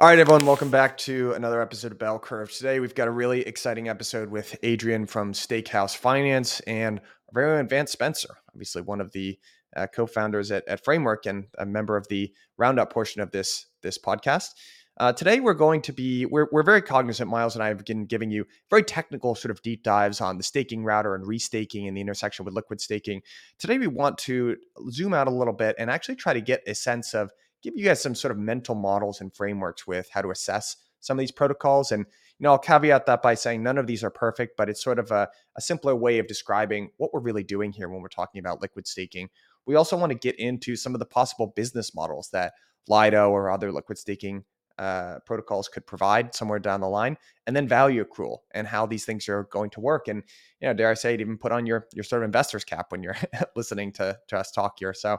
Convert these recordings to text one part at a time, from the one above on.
All right, everyone, welcome back to another episode of Bell Curve. Today, we've got a really exciting episode with Adrian from Steakhouse Finance and our very own Vance Spencer, obviously one of the uh, co-founders at, at, Framework and a member of the roundup portion of this this podcast. Uh, today, we're going to be we're we're very cognizant. Myles and I have been giving you very technical sort of deep dives on the staking router and restaking and the intersection with liquid staking. Today, we want to zoom out a little bit and actually try to get a sense of give you guys some sort of mental models and frameworks with how to assess some of these protocols. And you know, I'll caveat that by saying none of these are perfect, but it's sort of a, a simpler way of describing what we're really doing here when we're talking about liquid staking. We also want to get into some of the possible business models that Lido or other liquid staking uh, protocols could provide somewhere down the line, and then value accrual and how these things are going to work. And you know, dare I say it, even put on your your sort of investor's cap when you're listening to to us talk here. So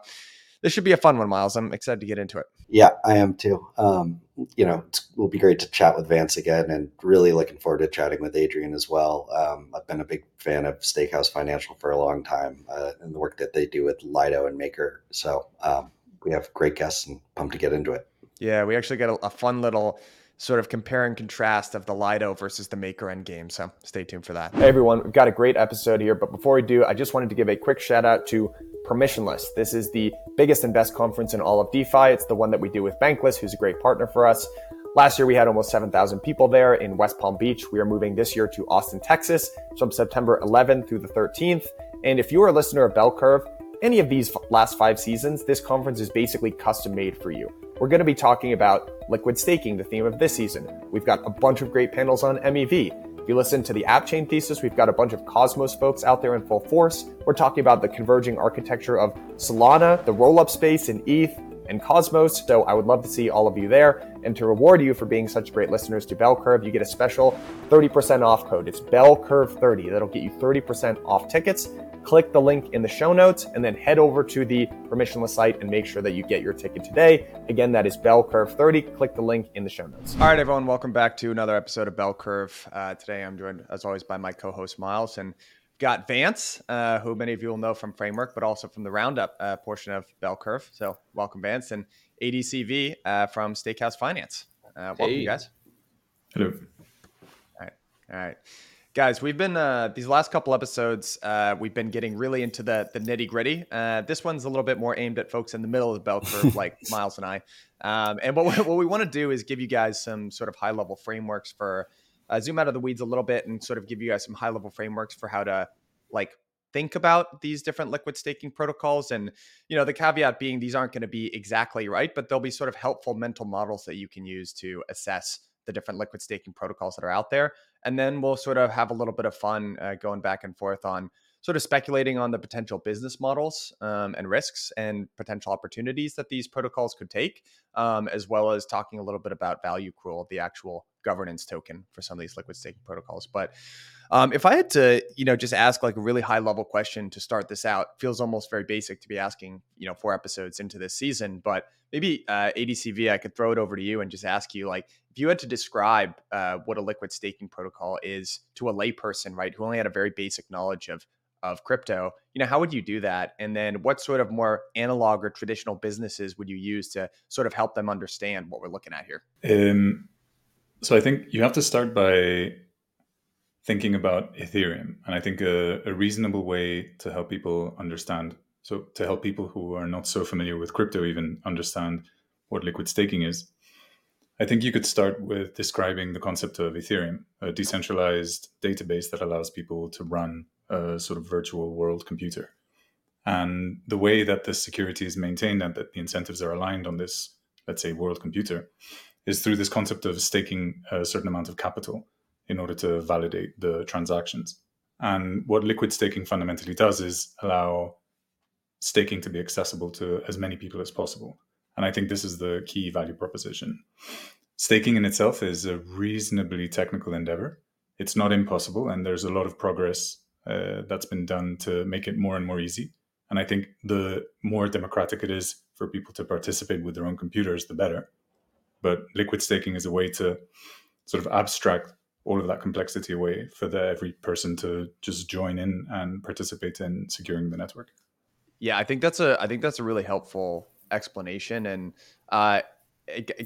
this should be a fun one, Myles. I'm excited to get into it. Yeah, I am too. Um, you know, it will be great to chat with Vance again, and really looking forward to chatting with Adrian as well. Um, I've been a big fan of Steakhouse Financial for a long time, uh, and the work that they do with Lido and Maker. So um, we have great guests, and pumped to get into it. Yeah, we actually got a, a fun little sort of compare and contrast of the Lido versus the Maker end game. So stay tuned for that. Hey everyone, we've got a great episode here, but before we do, I just wanted to give a quick shout out to Permissionless. This is the biggest and best conference in all of DeFi. It's the one that we do with Bankless, who's a great partner for us. Last year, we had almost 7,000 people there in West Palm Beach. We are moving this year to Austin, Texas from September 11th through the 13th. And if you are a listener of Bell Curve, any of these last five seasons, this conference is basically custom made for you. We're going to be talking about liquid staking, the theme of this season. We've got a bunch of great panels on MEV. If you listen to the app chain thesis, we've got a bunch of Cosmos folks out there in full force. We're talking about the converging architecture of Solana, the roll up space in ETH, and Cosmos. So I would love to see all of you there. And to reward you for being such great listeners to Bell Curve, you get a special 30% off code. It's Bell Curve 30. That'll get you 30% off tickets click the link in the show notes and then head over to the permissionless site and make sure that you get your ticket today. Again, that is Bell Curve 30. Click the link in the show notes. All right, everyone, welcome back to another episode of Bell Curve. Uh, today I'm joined, as always, by my co host, Myles. And got Vance, uh, who many of you will know from Framework, but also from the Roundup uh, portion of Bell Curve. So welcome, Vance, and ADCV uh, from Steakhouse Finance. Uh, welcome, hey. guys. Hello. All right. All right guys we've been uh, these last couple episodes uh, we've been getting really into the the nitty gritty. Uh, this one's a little bit more aimed at folks in the middle of the bell curve like Myles and i. Um, and what, what we want to do is give you guys some sort of high level frameworks for uh, zoom out of the weeds a little bit and sort of give you guys some high level frameworks for how to like think about these different liquid staking protocols. And you know the caveat being these aren't going to be exactly right but they'll be sort of helpful mental models that you can use to assess the different liquid staking protocols that are out there. And then we'll sort of have a little bit of fun uh, going back and forth on sort of speculating on the potential business models um, and risks and potential opportunities that these protocols could take, um, as well as talking a little bit about value accrual, the actual governance token for some of these liquid staking protocols. But um, if I had to, you know, just ask like a really high level question to start this out, feels almost very basic to be asking, you know, four episodes into this season. But maybe uh, ADCV, I could throw it over to you and just ask you, like, if you had to describe uh, what a liquid staking protocol is to a layperson, right, who only had a very basic knowledge of of crypto, you know, how would you do that? And then what sort of more analog or traditional businesses would you use to sort of help them understand what we're looking at here? Um, so I think you have to start by thinking about Ethereum. And I think a, a, reasonable way to help people understand, so to help people who are not so familiar with crypto even understand what liquid staking is, I think you could start with describing the concept of Ethereum, a decentralized database that allows people to run a sort of virtual world computer. And the way that the security is maintained and that the incentives are aligned on this, let's say, world computer, is through this concept of staking a certain amount of capital in order to validate the transactions. And what liquid staking fundamentally does is allow staking to be accessible to as many people as possible. And I think this is the key value proposition. Staking in itself is a reasonably technical endeavor. it's not impossible, and there's a lot of progress uh, that's been done to make it more and more easy. And I think the more democratic it is for people to participate with their own computers, the better. But liquid staking is a way to sort of abstract all of that complexity away for the, every person to just join in and participate in securing the network. Yeah, I think that's a I think that's a really helpful explanation. And uh,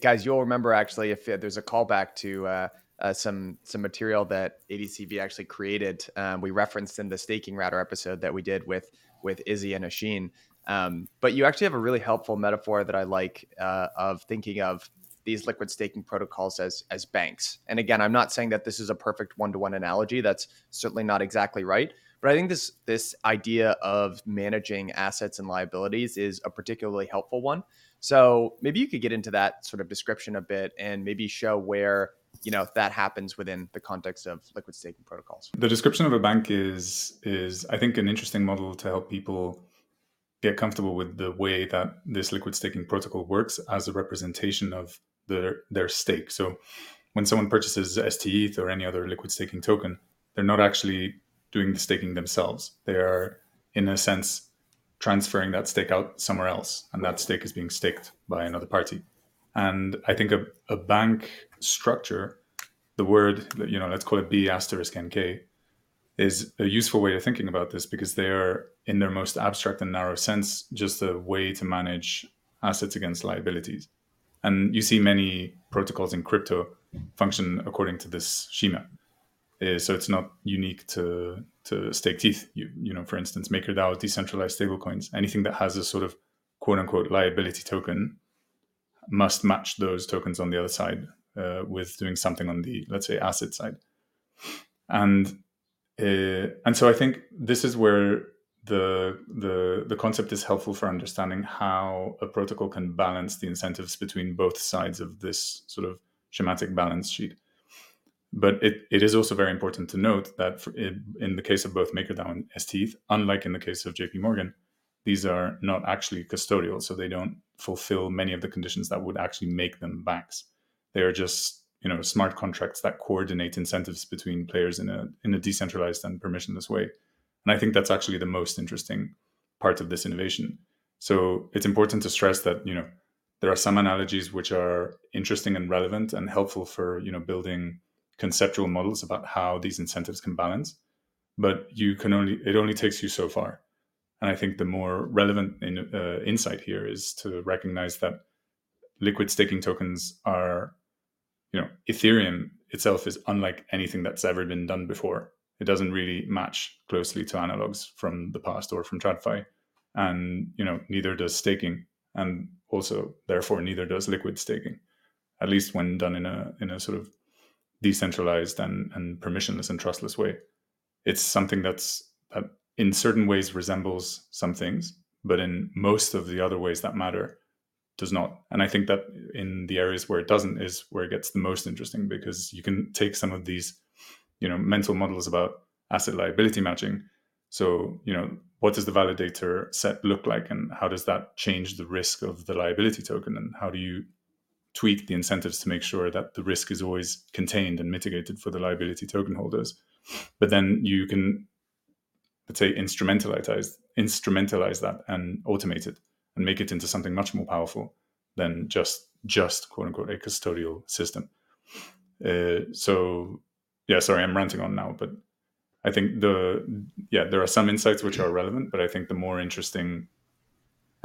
guys, you'll remember actually if there's a callback to uh, uh, some some material that ADCV actually created. Um, we referenced in the staking router episode that we did with with Izzy and Oisin. Um, but you actually have a really helpful metaphor that I like uh, of thinking of these liquid staking protocols as as banks. And again, I'm not saying that this is a perfect one to one analogy. That's certainly not exactly right. But I think this this idea of managing assets and liabilities is a particularly helpful one. So maybe you could get into that sort of description a bit and maybe show where you know that happens within the context of liquid staking protocols. The description of a bank is is I think an interesting model to help people get comfortable with the way that this liquid staking protocol works as a representation of their their stake. So when someone purchases STETH or any other liquid staking token, they're not actually doing the staking themselves. They are in a sense transferring that stake out somewhere else, and that stake is being staked by another party. And I think a, a bank structure, the word, you know, let's call it B asterisk NK, is a useful way of thinking about this because they are, in their most abstract and narrow sense, just a way to manage assets against liabilities. And you see many protocols in crypto function according to this schema. Uh, so it's not unique to to stake teeth. You, you know, for instance, MakerDAO, decentralized stablecoins, anything that has a sort of quote unquote liability token must match those tokens on the other side uh, with doing something on the let's say asset side and uh, and so i think this is where the the the concept is helpful for understanding how a protocol can balance the incentives between both sides of this sort of schematic balance sheet but it, it is also very important to note that for, in, the case of both MakerDAO and STETH, unlike in the case of JP Morgan, these are not actually custodial, so they don't fulfill many of the conditions that would actually make them banks. They are just you know smart contracts that coordinate incentives between players in a in a decentralized and permissionless way. And I think that's actually the most interesting part of this innovation. So it's important to stress that you know there are some analogies which are interesting and relevant and helpful for you know building conceptual models about how these incentives can balance but you can only it only takes you so far. And I think the more relevant in, uh, insight here is to recognize that liquid staking tokens are, you know, Ethereum itself is unlike anything that's ever been done before. It doesn't really match closely to analogs from the past or from TradFi, and you know, neither does staking, and also therefore neither does liquid staking, at least when done in a in a sort of decentralized and, and permissionless and trustless way. It's something that's that in certain ways resembles some things, but in most of the other ways that matter, does not. And I think that in the areas where it doesn't is where it gets the most interesting because you can take some of these, you know, mental models about asset liability matching. So, you know, what does the validator set look like and how does that change the risk of the liability token and how do you tweak the incentives to make sure that the risk is always contained and mitigated for the liability token holders? But then you can let's say instrumentalize instrumentalize that and automate it and make it into something much more powerful than just just quote unquote a custodial system. Uh, so yeah, sorry, I'm ranting on now, but I think the yeah there are some insights which are relevant, but I think the more interesting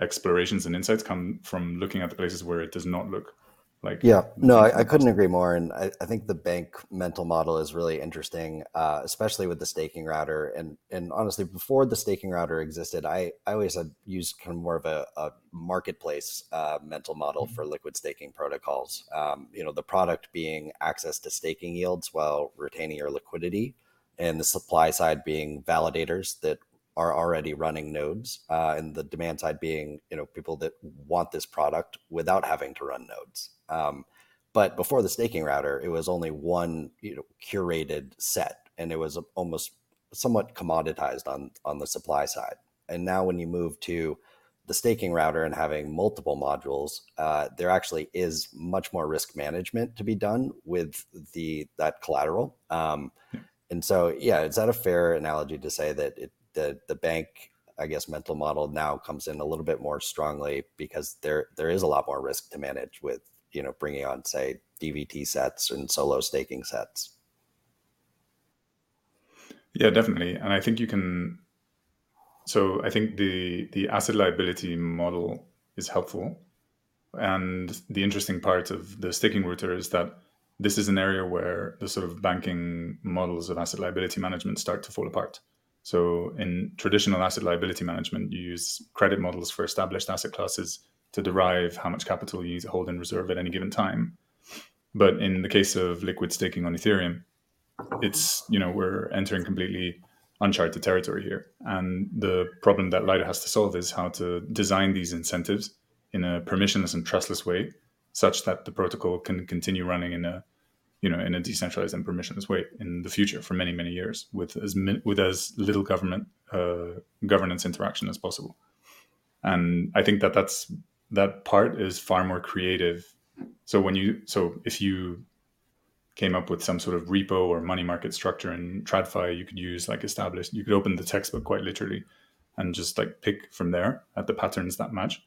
explorations and insights come from looking at the places where it does not look like yeah no I, I, couldn't agree more and I, I, think the bank mental model is really interesting uh, especially with the staking router and and honestly before the staking router existed i i always had used kind of more of a, a marketplace uh, mental model mm-hmm. for liquid staking protocols um, you know the product being access to staking yields while retaining your liquidity and the supply side being validators that are already running nodes uh, and the demand side being you know people that want this product without having to run nodes um, but before the staking router, it was only one you know curated set, and it was almost somewhat commoditized on on the supply side. And now when you move to the staking router and having multiple modules, uh, there actually is much more risk management to be done with the that collateral. Um, and so, yeah, is that a fair analogy to say that it, the the bank, I guess, mental model now comes in a little bit more strongly because there there is a lot more risk to manage with you know bringing on say DVT sets and solo staking sets. Yeah, definitely, and I think you can so I think the the asset liability model is helpful, and the interesting part of the staking router is that this is an area where the sort of banking models of asset liability management start to fall apart. So in traditional asset liability management, you use credit models for established asset classes to derive how much capital you need to hold in reserve at any given time. But in the case of liquid staking on Ethereum, it's you know we're entering completely uncharted territory here. And the problem that Lido has to solve is how to design these incentives in a permissionless and trustless way, such that the protocol can continue running in a you know in a decentralized and permissionless way in the future for many many years with as with as little government uh, governance interaction as possible. And I think that that's that part is far more creative. So when you so if you came up with some sort of repo or money market structure in TradFi, you could use like established, you could open the textbook quite literally and just like pick from there at the patterns that match.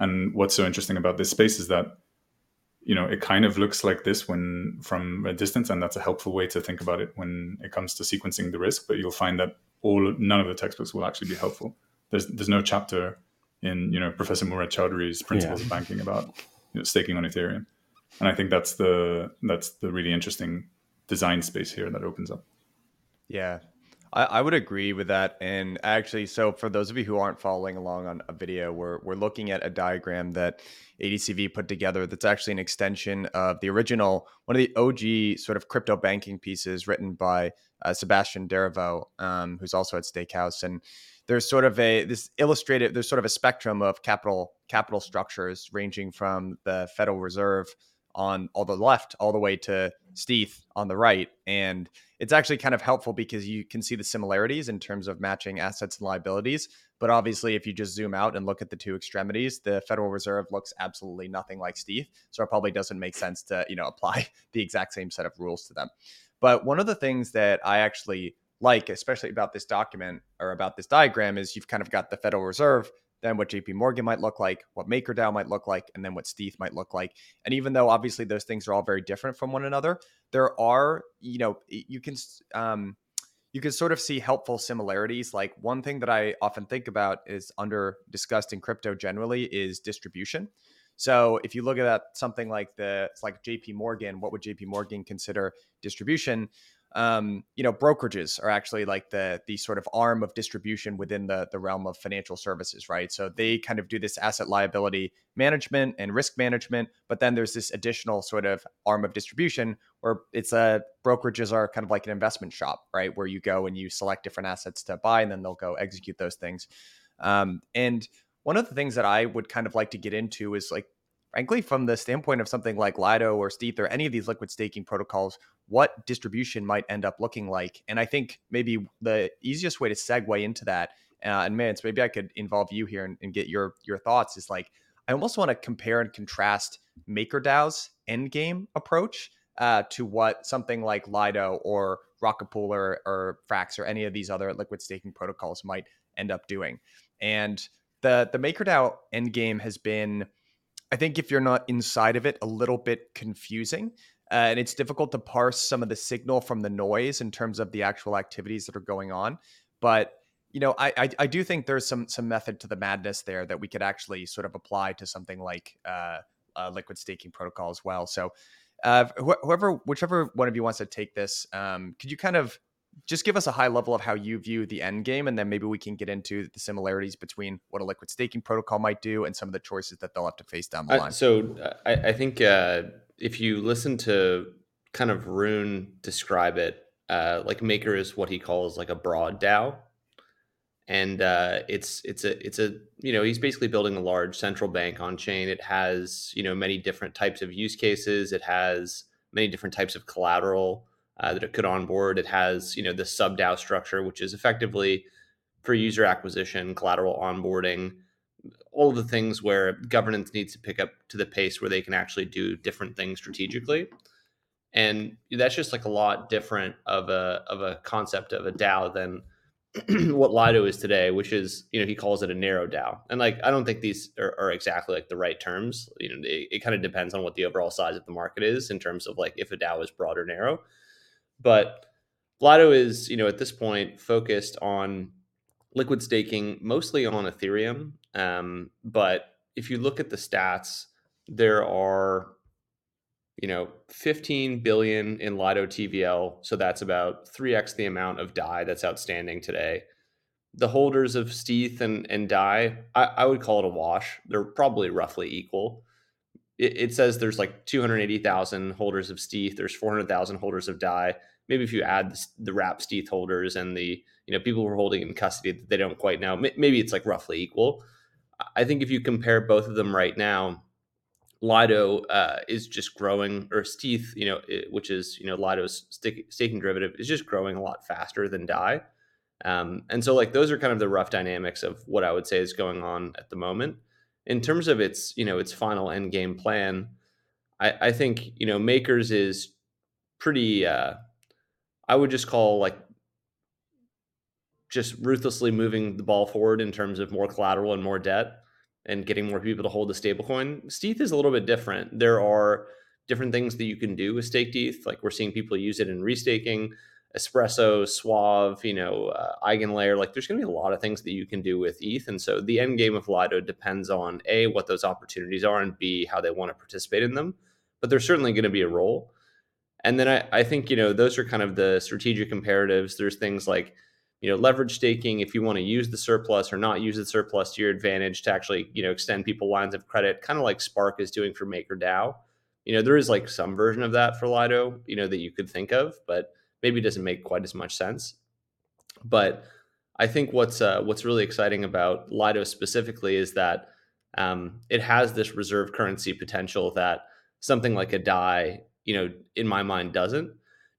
And what's so interesting about this space is that, you know, it kind of looks like this when from a distance, and that's a helpful way to think about it when it comes to sequencing the risk. But you'll find that all none of the textbooks will actually be helpful. There's there's no chapter in you know Professor Moorad Choudhry's Principles yeah. of Banking about you know, staking on Ethereum and I think that's the that's the really interesting design space here that opens up. Yeah, I, I, would agree with that. And actually, so for those of you who aren't following along on a video, we're we're looking at a diagram that ADCV put together. That's actually an extension of the original one of the OG sort of crypto banking pieces written by uh, Sebastien Derivaux, um, who's also at Steakhouse and there's sort of a this illustrated there's sort of a spectrum of capital capital structures ranging from the Federal Reserve on all the left all the way to Steth on the right. And it's actually kind of helpful because you can see the similarities in terms of matching assets and liabilities. But obviously, if you just zoom out and look at the two extremities, the Federal Reserve looks absolutely nothing like Steth. So it probably doesn't make sense to, you know, apply the exact same set of rules to them. But one of the things that I actually like, especially about this document or about this diagram, is you've kind of got the Federal Reserve then what JP Morgan might look like, what MakerDAO might look like, and then what Steth might look like. And even though obviously those things are all very different from one another, there are, you know, you can um, you can sort of see helpful similarities. Like one thing that I often think about is under discussed in crypto generally is distribution. So if you look at something like the like JP Morgan, what would JP Morgan consider distribution? Um, you know, brokerages are actually like the the sort of arm of distribution within the the realm of financial services, right? So they kind of do this asset liability management and risk management, but then there's this additional sort of arm of distribution where it's a brokerages are kind of like an investment shop, right? Where you go and you select different assets to buy, and then they'll go execute those things. Um, and one of the things that I would kind of like to get into is like frankly, from the standpoint of something like Lido or Steth or any of these liquid staking protocols, what distribution might end up looking like. And I think maybe the easiest way to segue into that, uh, and man, maybe I could involve you here and, and get your your thoughts is like I almost want to compare and contrast MakerDAO's endgame approach uh, to what something like Lido or Rocket Pool or, or Frax or any of these other liquid staking protocols might end up doing. And the the MakerDAO endgame has been I think if you're not inside of it, a little bit confusing. Uh, and it's difficult to parse some of the signal from the noise in terms of the actual activities that are going on. But you know, I, I, I do think there's some some method to the madness there that we could actually sort of apply to something like uh, a liquid staking protocol as well. So, uh, wh- whoever, whichever one of you wants to take this, um, could you kind of just give us a high level of how you view the end game, and then maybe we can get into the similarities between what a liquid staking protocol might do and some of the choices that they'll have to face down the line. Uh, so I, I think uh, if you listen to kind of Rune describe it, uh, like Maker is what he calls like a broad DAO, and uh, it's it's a it's a you know he's basically building a large central bank on chain. It has you know many different types of use cases. It has many different types of collateral uh, that it could onboard. It has, you know, the sub DAO structure, which is effectively for user acquisition, collateral onboarding, all the things where governance needs to pick up to the pace where they can actually do different things strategically. And that's just like a lot different of a of a concept of a DAO than what Lido is today, which is, you know, he calls it a narrow DAO. And like, I don't think these are, are exactly like the right terms. You know, it, it kind of depends on what the overall size of the market is in terms of like if a DAO is broad or narrow. But Lido is, you know, at this point focused on liquid staking, mostly on Ethereum. Um, but if you look at the stats, there are you know 15 billion in lido tvl so that's about 3x the amount of dai that's outstanding today. The holders of steth and, and dai I, I would call it a wash. They're probably roughly equal. It, it says there's like 280000 holders of steth there's 400000 holders of dai. Maybe if you add the, the wrap steth holders and the you know people who are holding in custody that they don't quite know maybe it's like roughly equal i think if you compare both of them right now Lido uh, is just growing, or Steth, you know, it, which is you know Lido's staking derivative, is just growing a lot faster than Dai. Um, and so, like, those are kind of the rough dynamics of what I would say is going on at the moment. In terms of its, you know, its final end game plan, I, I think you know Makers is pretty. Uh, I would just call like just ruthlessly moving the ball forward in terms of more collateral and more debt and getting more people to hold the stablecoin. Steth is a little bit different. There are different things that you can do with staked ETH. Like we're seeing people use it in restaking, Espresso, Suave, you know, uh, Eigenlayer. Like there's going to be a lot of things that you can do with ETH. And so the end game of Lido depends on A, what those opportunities are, and B, how they want to participate in them. But there's certainly going to be a role. And then I, I think, you know, those are kind of the strategic imperatives. There's things like, you know leverage staking if you want to use the surplus or not use the surplus to your advantage to actually you know extend people lines of credit kind of like spark is doing for makerdao. You know there is like some version of that for lido you know that you could think of but maybe it doesn't make quite as much sense. But i think what's uh, what's really exciting about lido specifically is that um, it has this reserve currency potential that something like a dai you know in my mind doesn't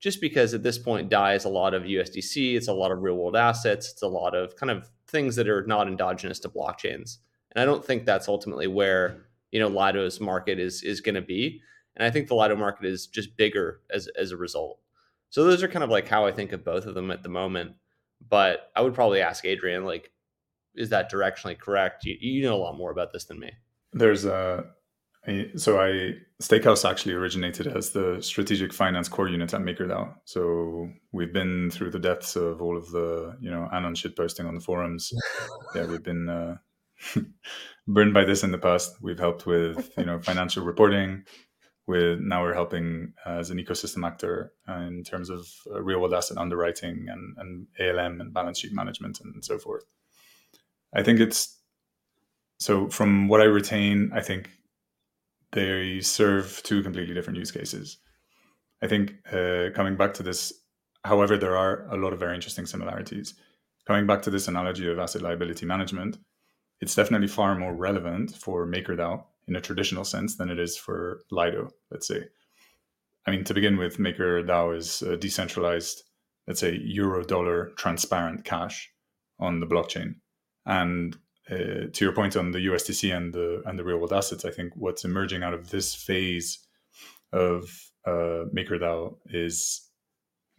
just because at this point DAI is a lot of USDC, it's a lot of real world assets, it's a lot of kind of things that are not endogenous to blockchains. And I don't think that's ultimately where, you know, Lido's market is is going to be. And I think the Lido market is just bigger as as a result. So those are kind of like how I think of both of them at the moment. But I would probably ask Adrian, like, is that directionally correct? You, you know a lot more about this than me. There's a so I Steakhouse actually originated as the strategic finance core unit at MakerDAO. So we've been through the depths of all of the you know anon shit posting on the forums. yeah, we've been uh, burned by this in the past. We've helped with you know financial reporting. With now we're helping as an ecosystem actor uh, in terms of uh, real world asset underwriting and, and ALM and balance sheet management and so forth. I think it's so from what I retain, I think they serve two completely different use cases. I think uh, coming back to this, however, there are a lot of very interesting similarities. Coming back to this analogy of asset liability management, it's definitely far more relevant for MakerDAO in a traditional sense than it is for Lido, let's say. I mean, to begin with, MakerDAO is a decentralized, let's say, euro dollar transparent cash on the blockchain. And uh, to your point on the USDC and the and the real world assets, I think what's emerging out of this phase of uh, MakerDAO is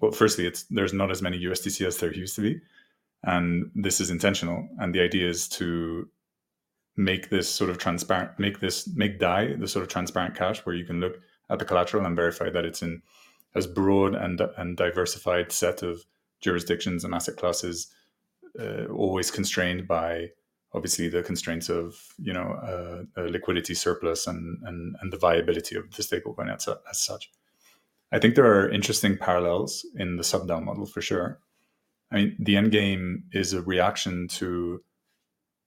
well, firstly, it's there's not as many USDC as there used to be, and this is intentional. And the idea is to make this sort of transparent, make this make DAI the sort of transparent cash where you can look at the collateral and verify that it's in as broad and and diversified set of jurisdictions and asset classes, uh, always constrained by obviously the constraints of you know uh, liquidity surplus and, and and the viability of the stablecoin as, as such. I think there are interesting parallels in the sub-DAO model for sure. I mean, the end game is a reaction to,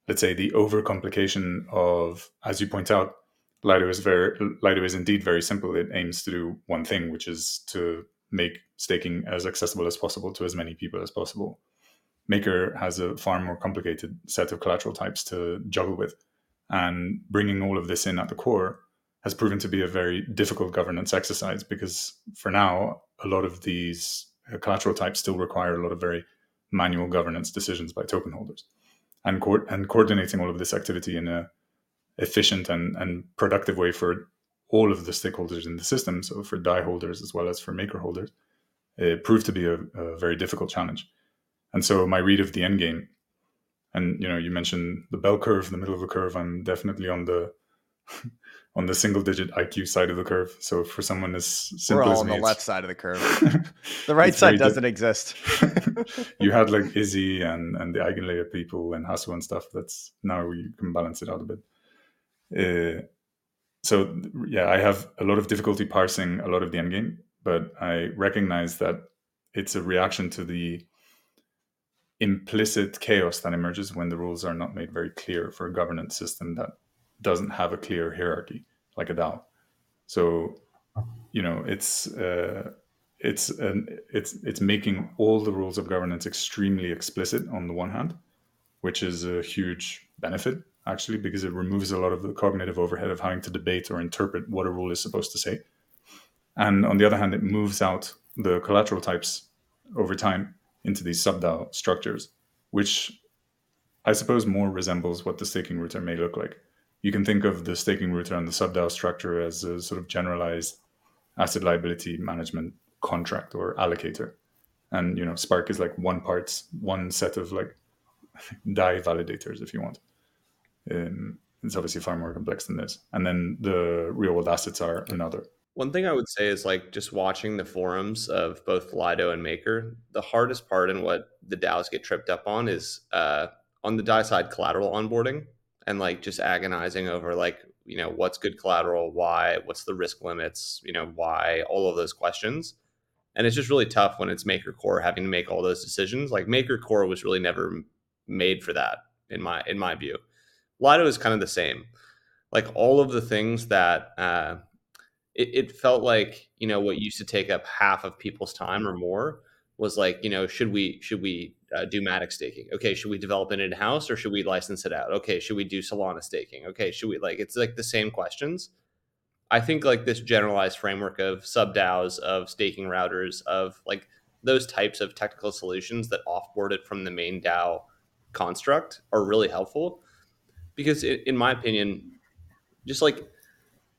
let's say, the overcomplication of, as you point out, Lido is very Lido is indeed very simple. It aims to do one thing, which is to make staking as accessible as possible to as many people as possible. Maker has a far more complicated set of collateral types to juggle with. And bringing all of this in at the core has proven to be a very difficult governance exercise because for now, a lot of these uh, collateral types still require a lot of very manual governance decisions by token holders. and co- and coordinating all of this activity in a efficient and, and productive way for all of the stakeholders in the system, so for DAI holders as well as for maker holders, it proved to be a, a very difficult challenge. And so my read of the end game, and you know, you mentioned the bell curve, the middle of the curve. I'm definitely on the on the single digit IQ side of the curve. So for someone as simple We're all as on me, the left side of the curve. The right side doesn't exist. you had like Izzy and and the eigenlayer people and Hassel and stuff. That's now you can balance it out a bit. Uh, so yeah, I have a lot of difficulty parsing a lot of the endgame, but I recognize that it's a reaction to the implicit chaos that emerges when the rules are not made very clear for a governance system that doesn't have a clear hierarchy like a DAO. So you know it's uh, it's an, it's it's making all the rules of governance extremely explicit on the one hand, which is a huge benefit actually because it removes a lot of the cognitive overhead of having to debate or interpret what a rule is supposed to say. And on the other hand, it moves out the collateral types over time into these sub-DAO structures, which I suppose more resembles what the staking router may look like. You can think of the staking router and the sub-DAO structure as a sort of generalized asset liability management contract or allocator. And you know, Spark is like one part, one set of like DAI validators, if you want. Um, it's obviously far more complex than this. And then the real world assets are another. One thing I would say is like just watching the forums of both Lido and Maker. The hardest part and what the DAOs get tripped up on is uh, on the DAI side collateral onboarding and like just agonizing over like you know what's good collateral, why, what's the risk limits, you know why, all of those questions. And it's just really tough when it's Maker Core having to make all those decisions. Like Maker Core was really never made for that in my in my view. Lido is kind of the same. Like all of the things that uh, it, it felt like you know what used to take up half of people's time or more was like you know should we should we uh, do matic staking? Okay should we develop it in house or should we license it out? Okay should we do solana staking? Okay should we like it's like the same questions. I think like this generalized framework of sub daos of staking routers of like those types of technical solutions that offboard it from the main dao construct are really helpful because in my opinion just like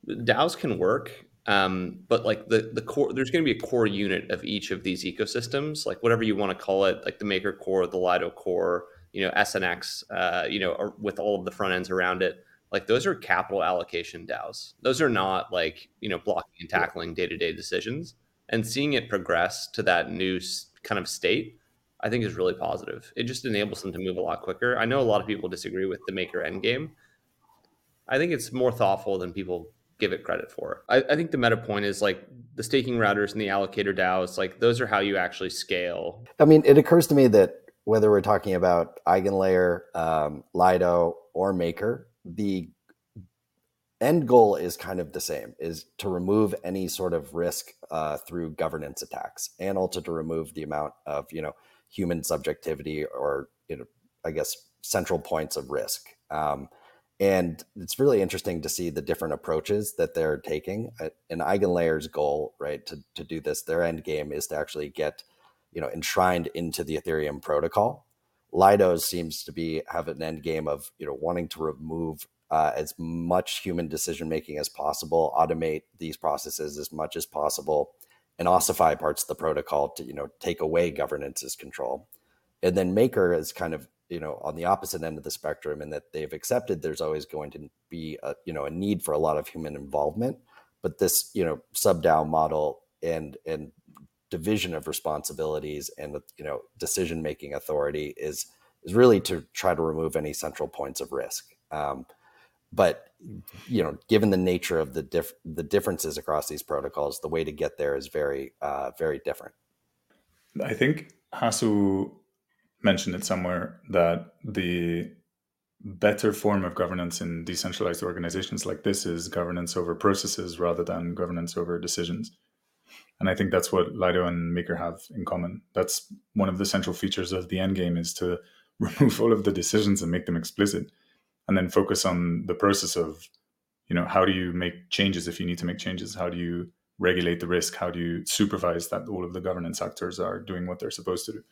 DAOs can work, um, but like the the core, there's going to be a core unit of each of these ecosystems, like whatever you want to call it, like the Maker core, the Lido core, you know, SNX, uh, you know, with all of the front ends around it. Like those are capital allocation DAOs. Those are not like you know blocking and tackling day to day decisions. And seeing it progress to that new kind of state, I think is really positive. It just enables them to move a lot quicker. I know a lot of people disagree with the Maker end game. I think it's more thoughtful than people give it credit for. I, I think the meta point is like the staking routers and the allocator DAOs, like those are how you actually scale. I mean, it occurs to me that whether we're talking about Eigenlayer, um, Lido, or Maker, the end goal is kind of the same: is to remove any sort of risk uh, through governance attacks, and also to remove the amount of you know human subjectivity or you know, I guess central points of risk. Um, and it's really interesting to see the different approaches that they're taking. Uh, And Eigenlayer's goal, right, to, to do this, their end game is to actually get, you know, enshrined into the Ethereum protocol. Lido's seems to be have an end game of, you know, wanting to remove uh, as much human decision making as possible, automate these processes as much as possible, and ossify parts of the protocol to, you know, take away governance's control. And then Maker is kind of you know on the opposite end of the spectrum and that they've accepted there's always going to be a you know a need for a lot of human involvement. But this you know sub DAO model and and division of responsibilities and you know decision making authority is is really to try to remove any central points of risk. Um, but you know given the nature of the diff- the differences across these protocols the way to get there is very uh, very different. I think Hasu mentioned it somewhere that the better form of governance in decentralized organizations like this is governance over processes rather than governance over decisions. And I think that's what Lido and Maker have in common. That's one of the central features of the end game is to remove all of the decisions and make them explicit and then focus on the process of, you know, how do you make changes if you need to make changes? How do you regulate the risk? How do you supervise that all of the governance actors are doing what they're supposed to do?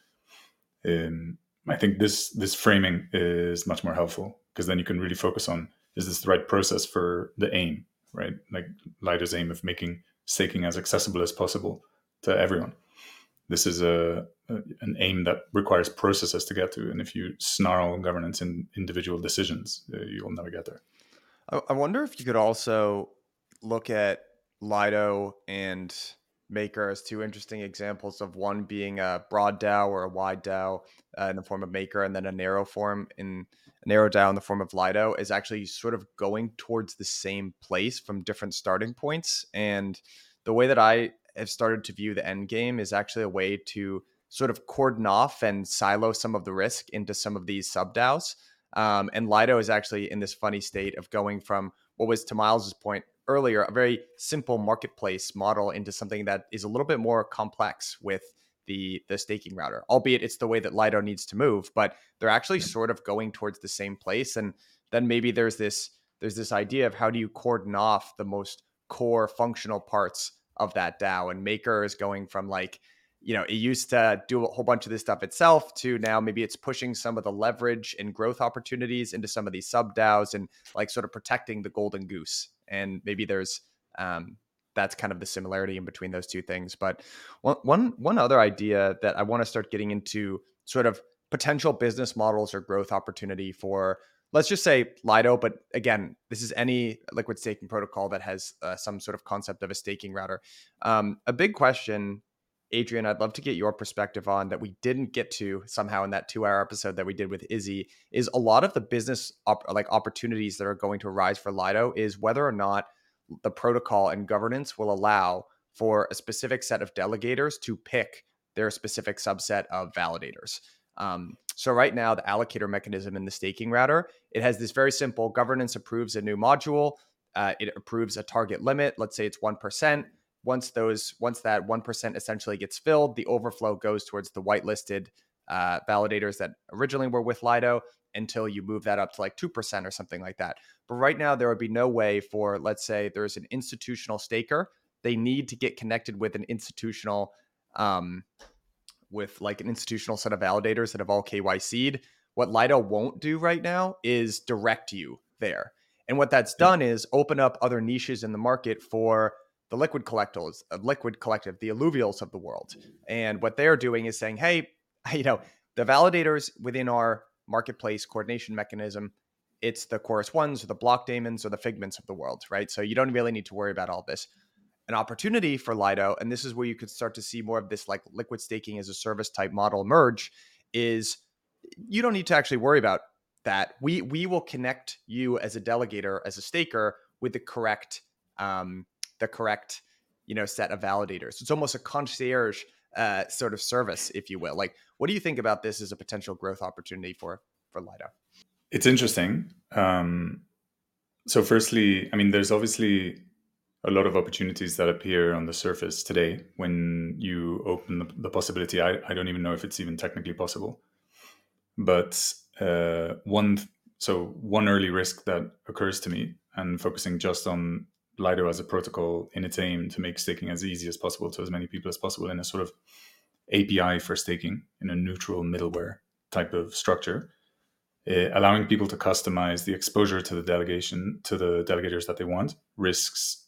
Um, I think this this framing is much more helpful because then you can really focus on is this the right process for the aim, right? Like Lido's aim of making staking as accessible as possible to everyone. This is a, a, an aim that requires processes to get to, and if you snarl governance in individual decisions, uh, you'll never get there. I, I wonder if you could also look at Lido and Maker as two interesting examples of one being a broad DAO or a wide DAO uh, in the form of Maker, and then a narrow form in narrow DAO in the form of Lido is actually sort of going towards the same place from different starting points. And the way that I have started to view the end game is actually a way to sort of cordon off and silo some of the risk into some of these sub DAOs. Um, and Lido is actually in this funny state of going from what was to Myles's point earlier, a very simple marketplace model into something that is a little bit more complex with the the staking router. Albeit it's the way that Lido needs to move, but they're actually sort of going towards the same place. And then maybe there's this there's this idea of how do you cordon off the most core functional parts of that DAO. And Maker is going from like you know, it used to do a whole bunch of this stuff itself to now maybe it's pushing some of the leverage and growth opportunities into some of these sub DAOs and like sort of protecting the golden goose. And maybe there's um, that's kind of the similarity in between those two things. But one one one other idea that I want to start getting into sort of potential business models or growth opportunity for let's just say Lido, but again, this is any liquid staking protocol that has uh, some sort of concept of a staking router. Um, a big question Adrian, I'd love to get your perspective on that we didn't get to somehow in that two hour episode that we did with Izzy is a lot of the business op- like opportunities that are going to arise for Lido is whether or not the protocol and governance will allow for a specific set of delegators to pick their specific subset of validators. Um, so right now, the allocator mechanism in the staking router, it has this very simple governance approves a new module. Uh, it approves a target limit. Let's say it's 1% once those once that 1% essentially gets filled the overflow goes towards the whitelisted uh, validators that originally were with lido until you move that up to like 2% or something like that. But right now there would be no way for let's say there's an institutional staker they need to get connected with an institutional um, with like an institutional set of validators that have all kyc'd what lido won't do right now is direct you there. And what that's done is open up other niches in the market for the liquid collectors, uh, liquid collective, the alluvials of the world. And what they're doing is saying, hey, you know, the validators within our marketplace coordination mechanism, it's the chorus ones or the block daemons or the figments of the world, right? So you don't really need to worry about all this. An opportunity for Lido, and this is where you could start to see more of this like liquid staking as a service type model emerge, is you don't need to actually worry about that. We we will connect you as a delegator, as a staker, with the correct um, the correct you know set of validators. It's almost a concierge uh, sort of service, if you will. Like, what do you think about this as a potential growth opportunity for for Lido? It's interesting. Um, so, firstly, I mean, there's obviously a lot of opportunities that appear on the surface today when you open the, the possibility. I, I don't even know if it's even technically possible, but uh, one so one early risk that occurs to me, and focusing just on Lido as a protocol in its aim to make staking as easy as possible to as many people as possible in a sort of API for staking in a neutral middleware type of structure, uh, allowing people to customize the exposure to the delegation to the delegators that they want, risks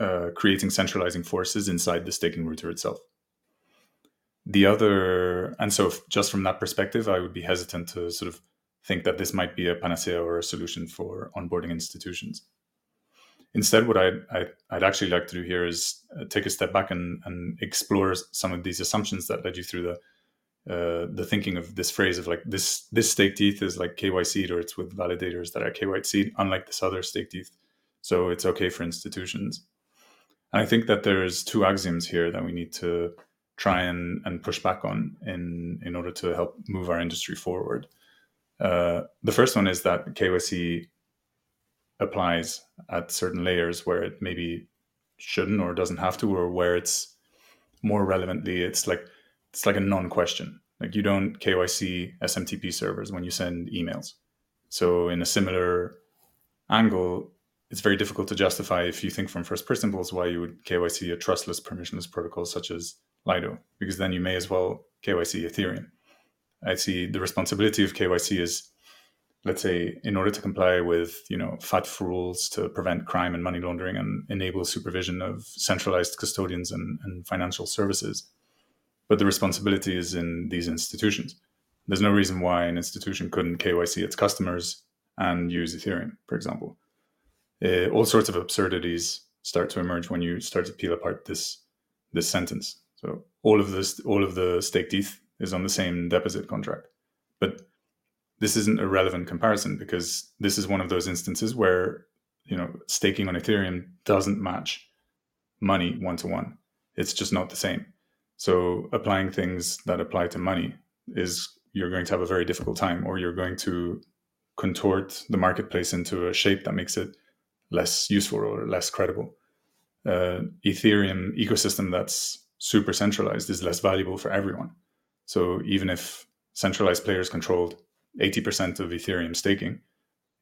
uh, creating centralizing forces inside the staking router itself. The other, and so just from that perspective, I would be hesitant to sort of think that this might be a panacea or a solution for onboarding institutions instead what I'd, I'd, I'd, actually like to do here is uh, take a step back and, and explore some of these assumptions that led you through the uh, the thinking of this phrase of like this this staked ETH is like KYC or it's with validators that are KYC, unlike this other staked ETH. So it's okay for institutions. And I think that there's two axioms here that we need to try and, and push back on in in order to help move our industry forward. Uh, the first one is that KYC applies at certain layers where it maybe shouldn't or doesn't have to, or where it's more relevantly, it's like it's like a non-question. Like you don't KYC SMTP servers when you send emails. So in a similar angle, it's very difficult to justify if you think from first principles why you would KYC a trustless permissionless protocol such as Lido, because then you may as well KYC Ethereum. I see the responsibility of KYC is, let's say, in order to comply with you know FATF rules to prevent crime and money laundering and enable supervision of centralized custodians and, and financial services. But the responsibility is in these institutions. There's no reason why an institution couldn't KYC its customers and use Ethereum, for example. Uh, all sorts of absurdities start to emerge when you start to peel apart this this sentence. So all of this, all of the staked ETH is on the same deposit contract, but this isn't a relevant comparison because this is one of those instances where you know staking on Ethereum doesn't match money one to one. It's just not the same. So applying things that apply to money is you're going to have a very difficult time, or you're going to contort the marketplace into a shape that makes it less useful or less credible. Uh, Ethereum ecosystem that's super centralized is less valuable for everyone. So even if centralized players controlled 80% of Ethereum staking,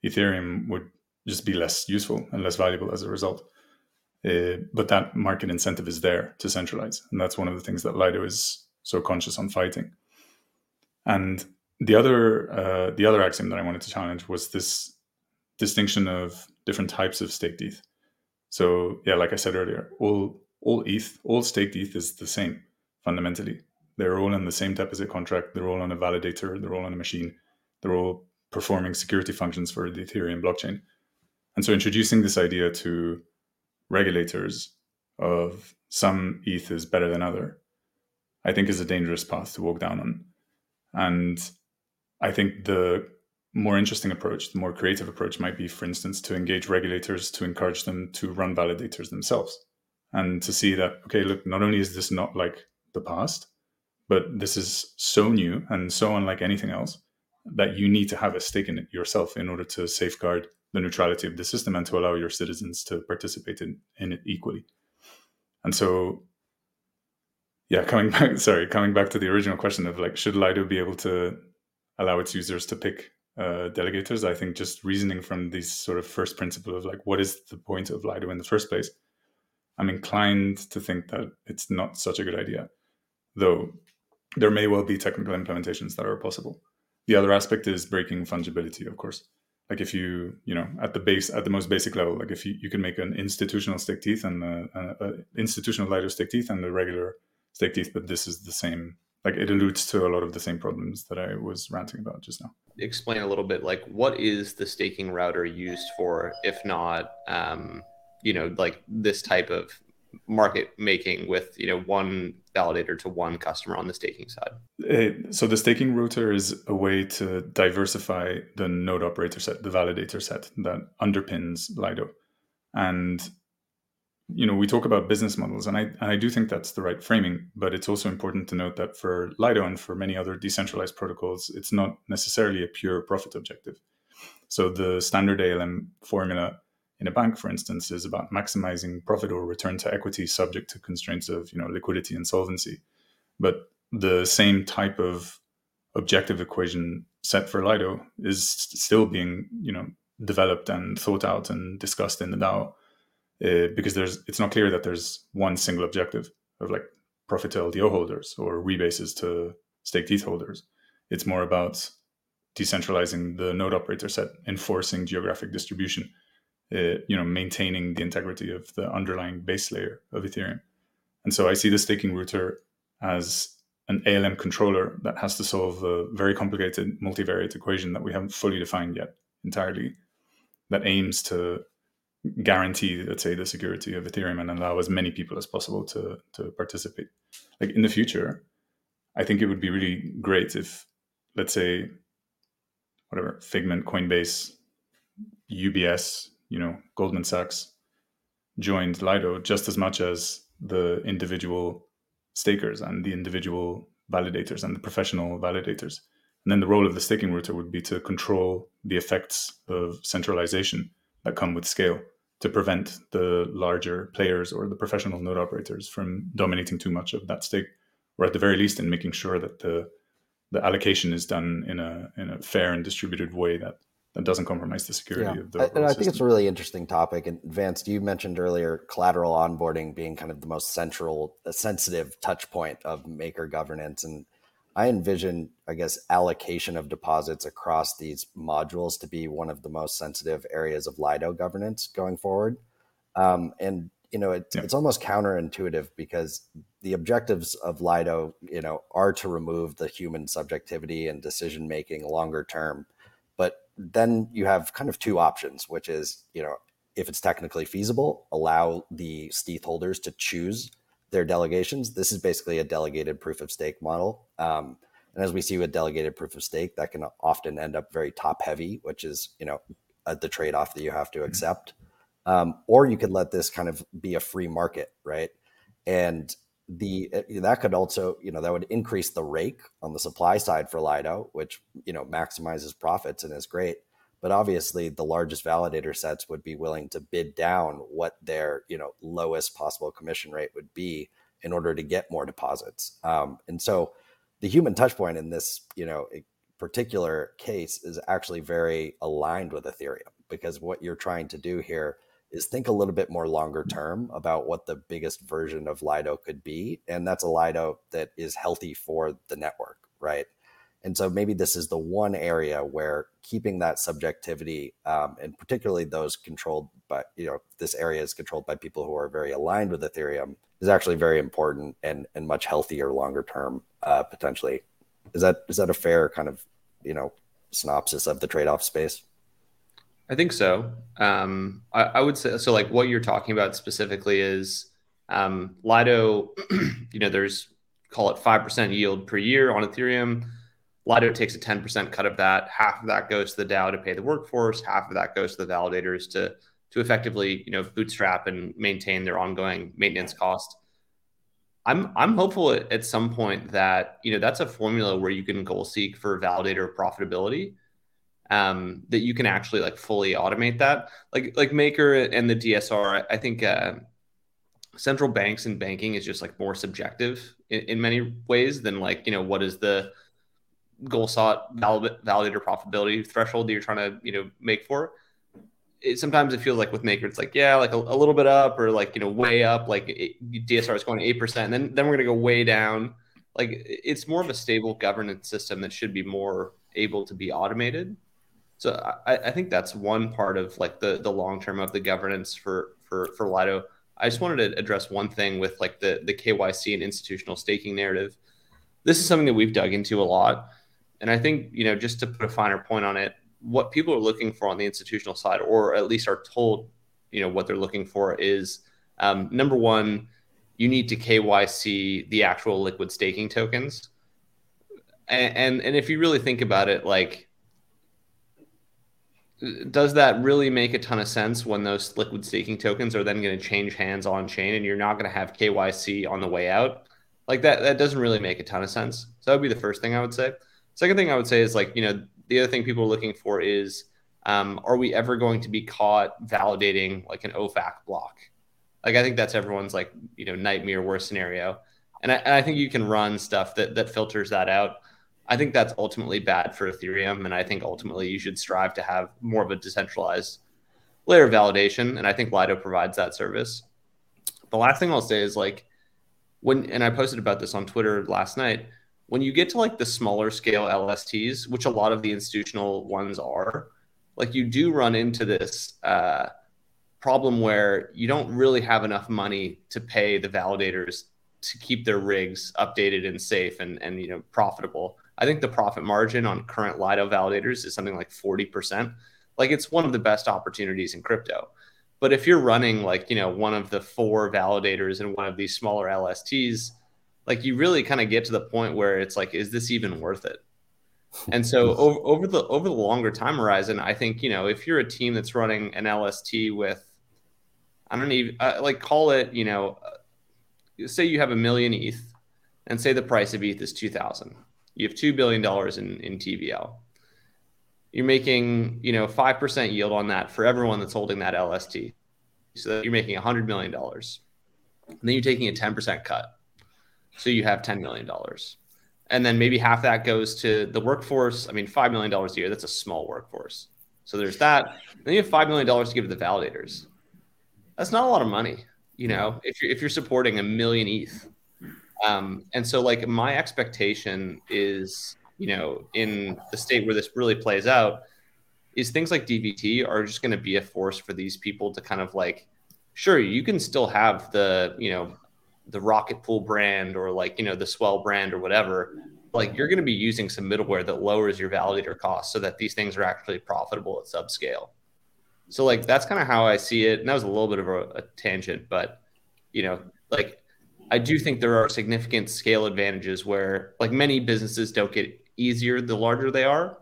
Ethereum would just be less useful and less valuable as a result. Uh, but that market incentive is there to centralize. And that's one of the things that Lido is so conscious on fighting. And the other uh, the other axiom that I wanted to challenge was this distinction of different types of staked ETH. So yeah, like I said earlier, all all ETH, all staked ETH is the same fundamentally. They're all in the same deposit contract. They're all on a validator. They're all on a machine. They're all performing security functions for the Ethereum blockchain. And so introducing this idea to regulators of some ETH is better than other, I think is a dangerous path to walk down on. And I think the more interesting approach, the more creative approach might be, for instance, to engage regulators to encourage them to run validators themselves and to see that, okay, look, not only is this not like the past, but this is so new and so unlike anything else that you need to have a stake in it yourself in order to safeguard the neutrality of the system and to allow your citizens to participate in, in it equally. And so yeah, coming back, sorry, coming back to the original question of like, should Lido be able to allow its users to pick uh, delegators? I think just reasoning from this sort of first principle of like, what is the point of Lido in the first place? I'm inclined to think that it's not such a good idea, though there may well be technical implementations that are possible. The other aspect is breaking fungibility, of course. Like if you, you know, at the base, at the most basic level, like if you, you can make an institutional staked uh, uh, uh, teeth and a, a, a institutional lighter staked teeth and the regular stake teeth, but this is the same. Like it alludes to a lot of the same problems that I was ranting about just now. Explain a little bit, like what is the staking router used for, if not, um, you know, like this type of market making with you know one validator to one customer on the staking side? So the staking router is a way to diversify the node operator set the validator set that underpins lido. And you know we talk about business models and I, and I do think that's the right framing but it's also important to note that for lido and for many other decentralized protocols it's not necessarily a pure profit objective. So the standard alm formula in a bank for instance is about maximizing profit or return to equity subject to constraints of you know liquidity and solvency but the same type of objective equation set for lido is still being you know developed and thought out and discussed in the dao uh, because there's it's not clear that there's one single objective of like profit to LDO holders or rebases to stake ETH holders. It's more about decentralizing the node operator set, enforcing geographic distribution, uh, you know, maintaining the integrity of the underlying base layer of Ethereum. And so I see the staking router as an ALM controller that has to solve a very complicated multivariate equation that we haven't fully defined yet entirely, that aims to guarantee, let's say, the security of Ethereum and allow as many people as possible to to participate. Like in the future, I think it would be really great if, let's say, whatever Figment, Coinbase, UBS, you know, Goldman Sachs joined Lido just as much as the individual stakers and the individual validators and the professional validators. And then the role of the staking router would be to control the effects of centralization that come with scale to prevent the larger players or the professional node operators from dominating too much of that stake, or at the very least in making sure that the the allocation is done in a in a fair and distributed way that that doesn't compromise the security yeah. of the. And I system. think it's a really interesting topic. And Vance, you mentioned earlier collateral onboarding being kind of the most central, sensitive touch point of maker governance, and I envision, I guess, allocation of deposits across these modules to be one of the most sensitive areas of Lido governance going forward. Um, and you know, it, yeah. it's almost counterintuitive because the objectives of Lido, you know, are to remove the human subjectivity and decision making longer term. Then you have kind of two options, which is, you know, if it's technically feasible, allow the stETH holders to choose their delegations. This is basically a delegated proof of stake model. Um, and as we see with delegated proof of stake, that can often end up very top heavy, which is, you know, the trade off that you have to accept. Um, or you could let this kind of be a free market, right? And the eh, that could also, you know, that would increase the rake on the supply side for Lido, which you know maximizes profits and is great. But obviously, the largest validator sets would be willing to bid down what their you know lowest possible commission rate would be in order to get more deposits. Um, and so, the human touchpoint in this you know particular case is actually very aligned with Ethereum because what you're trying to do here is think a little bit more longer term about what the biggest version of Lido could be. And that's a Lido that is healthy for the network, right? And so maybe this is the one area where keeping that subjectivity, um, and particularly those controlled by, you know, this area is controlled by people who are very aligned with Ethereum, is actually very important and and much healthier longer term uh, potentially. Is that is that a fair kind of you know synopsis of the trade off space? I think so. Um, I, I, would say so. Like what you're talking about specifically is um, Lido. you know, there's call it five percent yield per year on Ethereum. Lido takes a ten percent cut of that. Half of that goes to the DAO to pay the workforce. Half of that goes to the validators to to effectively you know bootstrap and maintain their ongoing maintenance cost. I'm I'm hopeful at, at some point that you know that's a formula where you can goal seek for validator profitability um, that you can actually like fully automate that. Like like Maker and the DSR, I think uh, central banks and banking is just like more subjective in, in many ways than like you know what is the goal sought valid, validator profitability threshold that you're trying to you know make for. It, sometimes it feels like with Maker, it's like yeah, like a, a little bit up or like you know way up. Like it, DSR is going eight percent, then then we're gonna go way down. Like it's more of a stable governance system that should be more able to be automated. So I, I think that's one part of like the the long term of the governance for for for Lido. I just wanted to address one thing with like the the KYC and institutional staking narrative. This is something that we've dug into a lot, and I think you know just to put a finer point on it, what people are looking for on the institutional side, or at least are told, you know, what they're looking for is um, number one, you need to KYC the actual liquid staking tokens, and, and and if you really think about it, like does that really make a ton of sense when those liquid staking tokens are then going to change hands on chain and you're not going to have KYC on the way out? Like that, that doesn't really make a ton of sense. So that would be the first thing I would say. Second thing I would say is like, you know, the other thing people are looking for is, um, are we ever going to be caught validating like an OFAC block? Like, I think that's everyone's like, you know, nightmare worst scenario. And I, and I think you can run stuff that, that filters that out. I think that's ultimately bad for Ethereum. And I think ultimately you should strive to have more of a decentralized layer of validation. And I think Lido provides that service. The last thing I'll say is like when, and I posted about this on Twitter last night, when you get to like the smaller scale LSTs, which a lot of the institutional ones are, like you do run into this uh, problem where you don't really have enough money to pay the validators to keep their rigs updated and safe and, and you know profitable I think the profit margin on current Lido validators is something like 40%. Like it's one of the best opportunities in crypto. But if you're running like, you know, one of the four validators in one of these smaller LSTs, like you really kind of get to the point where it's like, is this even worth it? And so over, over the over the longer time horizon, I think, you know, if you're a team that's running an LST with, I don't even uh, like call it, you know, uh, say you have a million ETH and say the price of ETH is 2000 you have $2 billion in, in TVL. You're making, you know, 5% yield on that for everyone that's holding that LST. So you're making $100 million. And then you're taking a 10% cut. So you have $10 million. And then maybe half that goes to the workforce. I mean, $5 million a year, that's a small workforce. So there's that. Then you have $5 million to give to the validators. That's not a lot of money. You know, if you're, if you're supporting a million ETH, Um, and so, like, my expectation is, you know, in the state where this really plays out, is things like DVT are just going to be a force for these people to kind of like, sure, you can still have the, you know, the Rocket Pool brand or like, you know, the Swell brand or whatever. Like, you're going to be using some middleware that lowers your validator costs so that these things are actually profitable at subscale. So, like, that's kind of how I see it. And that was a little bit of a, a tangent, but, you know, like, I do think there are significant scale advantages where, like, many businesses don't get easier the larger they are.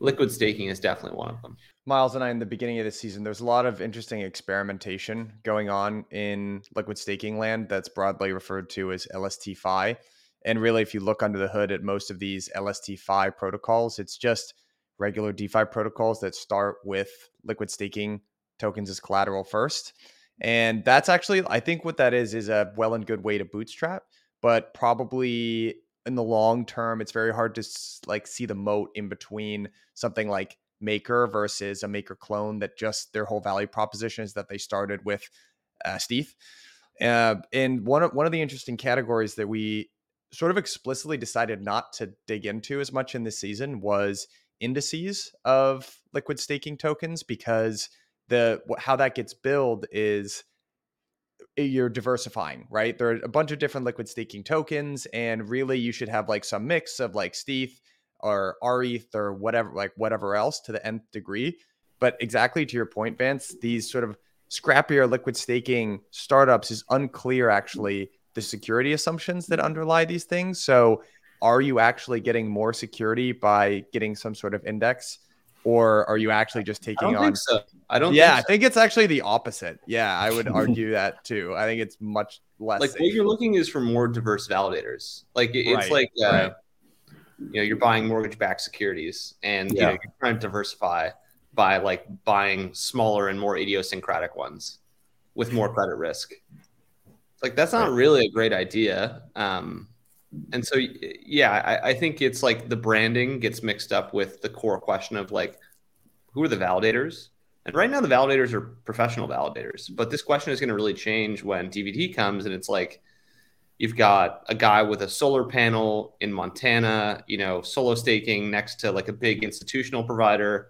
Liquid staking is definitely one of them. Myles and I, in the beginning of the season, there's a lot of interesting experimentation going on in liquid staking land that's broadly referred to as LST-Fi. And really, if you look under the hood at most of these LST-Fi protocols, it's just regular DeFi protocols that start with liquid staking tokens as collateral first. And that's actually, I think what that is, is a well and good way to bootstrap, but probably in the long term, it's very hard to like see the moat in between something like Maker versus a Maker clone that just their whole value proposition is that they started with uh, stETH. Uh, and one of one of the interesting categories that we sort of explicitly decided not to dig into as much in this season was indices of liquid staking tokens because the how that gets billed is eh, you're diversifying, right? There are a bunch of different liquid staking tokens, and really you should have like some mix of like stETH or RETH or whatever, like whatever else to the nth degree. But exactly to your point, Vance, these sort of scrappier liquid staking startups is unclear actually the security assumptions that underlie these things. So are you actually getting more security by getting some sort of index? Or are you actually just taking I don't on? Think so. I don't. Yeah, think so. I think it's actually the opposite. Yeah, I would argue that too. I think it's much less. Like safe. what you're looking is for more diverse validators. Like it's right, like uh, right. you know you're buying mortgage-backed securities, and Yeah. you know you're trying to diversify by like buying smaller and more idiosyncratic ones with more credit risk. Like that's not really a great idea. Um, and so yeah I, I think it's like the branding gets mixed up with the core question of like who are the validators? And right now the validators are professional validators but this question is going to really change when dvt comes and it's like you've got a guy with a solar panel in montana you know solo staking next to like a big institutional provider.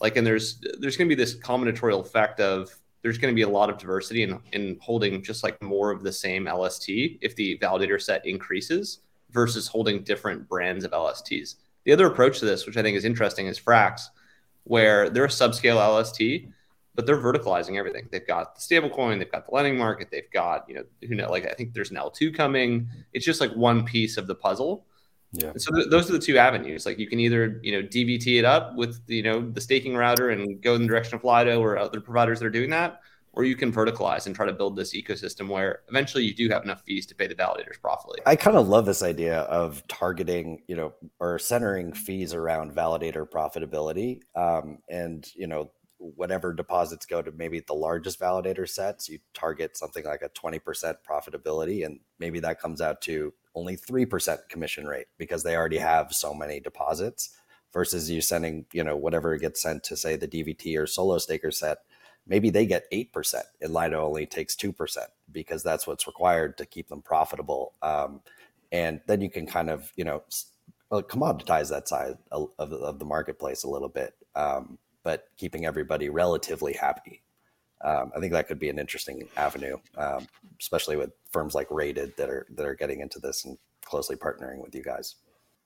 Like and there's there's going to be this combinatorial effect of there's going to be a lot of diversity in, in holding just like more of the same LST if the validator set increases versus holding different brands of LSTs. The other approach to this, which I think is interesting, is Frax, where they're a subscale LST, but they're verticalizing everything. They've got the stablecoin, they've got the lending market, they've got, you know, who know, like I think there's an L2 coming. It's just like one piece of the puzzle. Yeah. And so th- those are the two avenues. Like you can either, you know, DVT it up with, you know, the staking router and go in the direction of Lido or other providers that are doing that, or you can verticalize and try to build this ecosystem where eventually you do have enough fees to pay the validators profitably. I kind of love this idea of targeting, you know, or centering fees around validator profitability. Um, and, you know, whatever deposits go to maybe the largest validator sets, you target something like a 20% profitability. And maybe that comes out to only 3% commission rate because they already have so many deposits versus you sending, you know, whatever gets sent to say the DVT or solo staker set maybe they get 8% and Lido only takes 2% because that's what's required to keep them profitable. Um, and then you can kind of, you know, commoditize that side of, of the marketplace a little bit, um, but keeping everybody relatively happy. Um, I think that could be an interesting avenue, um, especially with firms like Rated that are that are getting into this and closely partnering with you guys.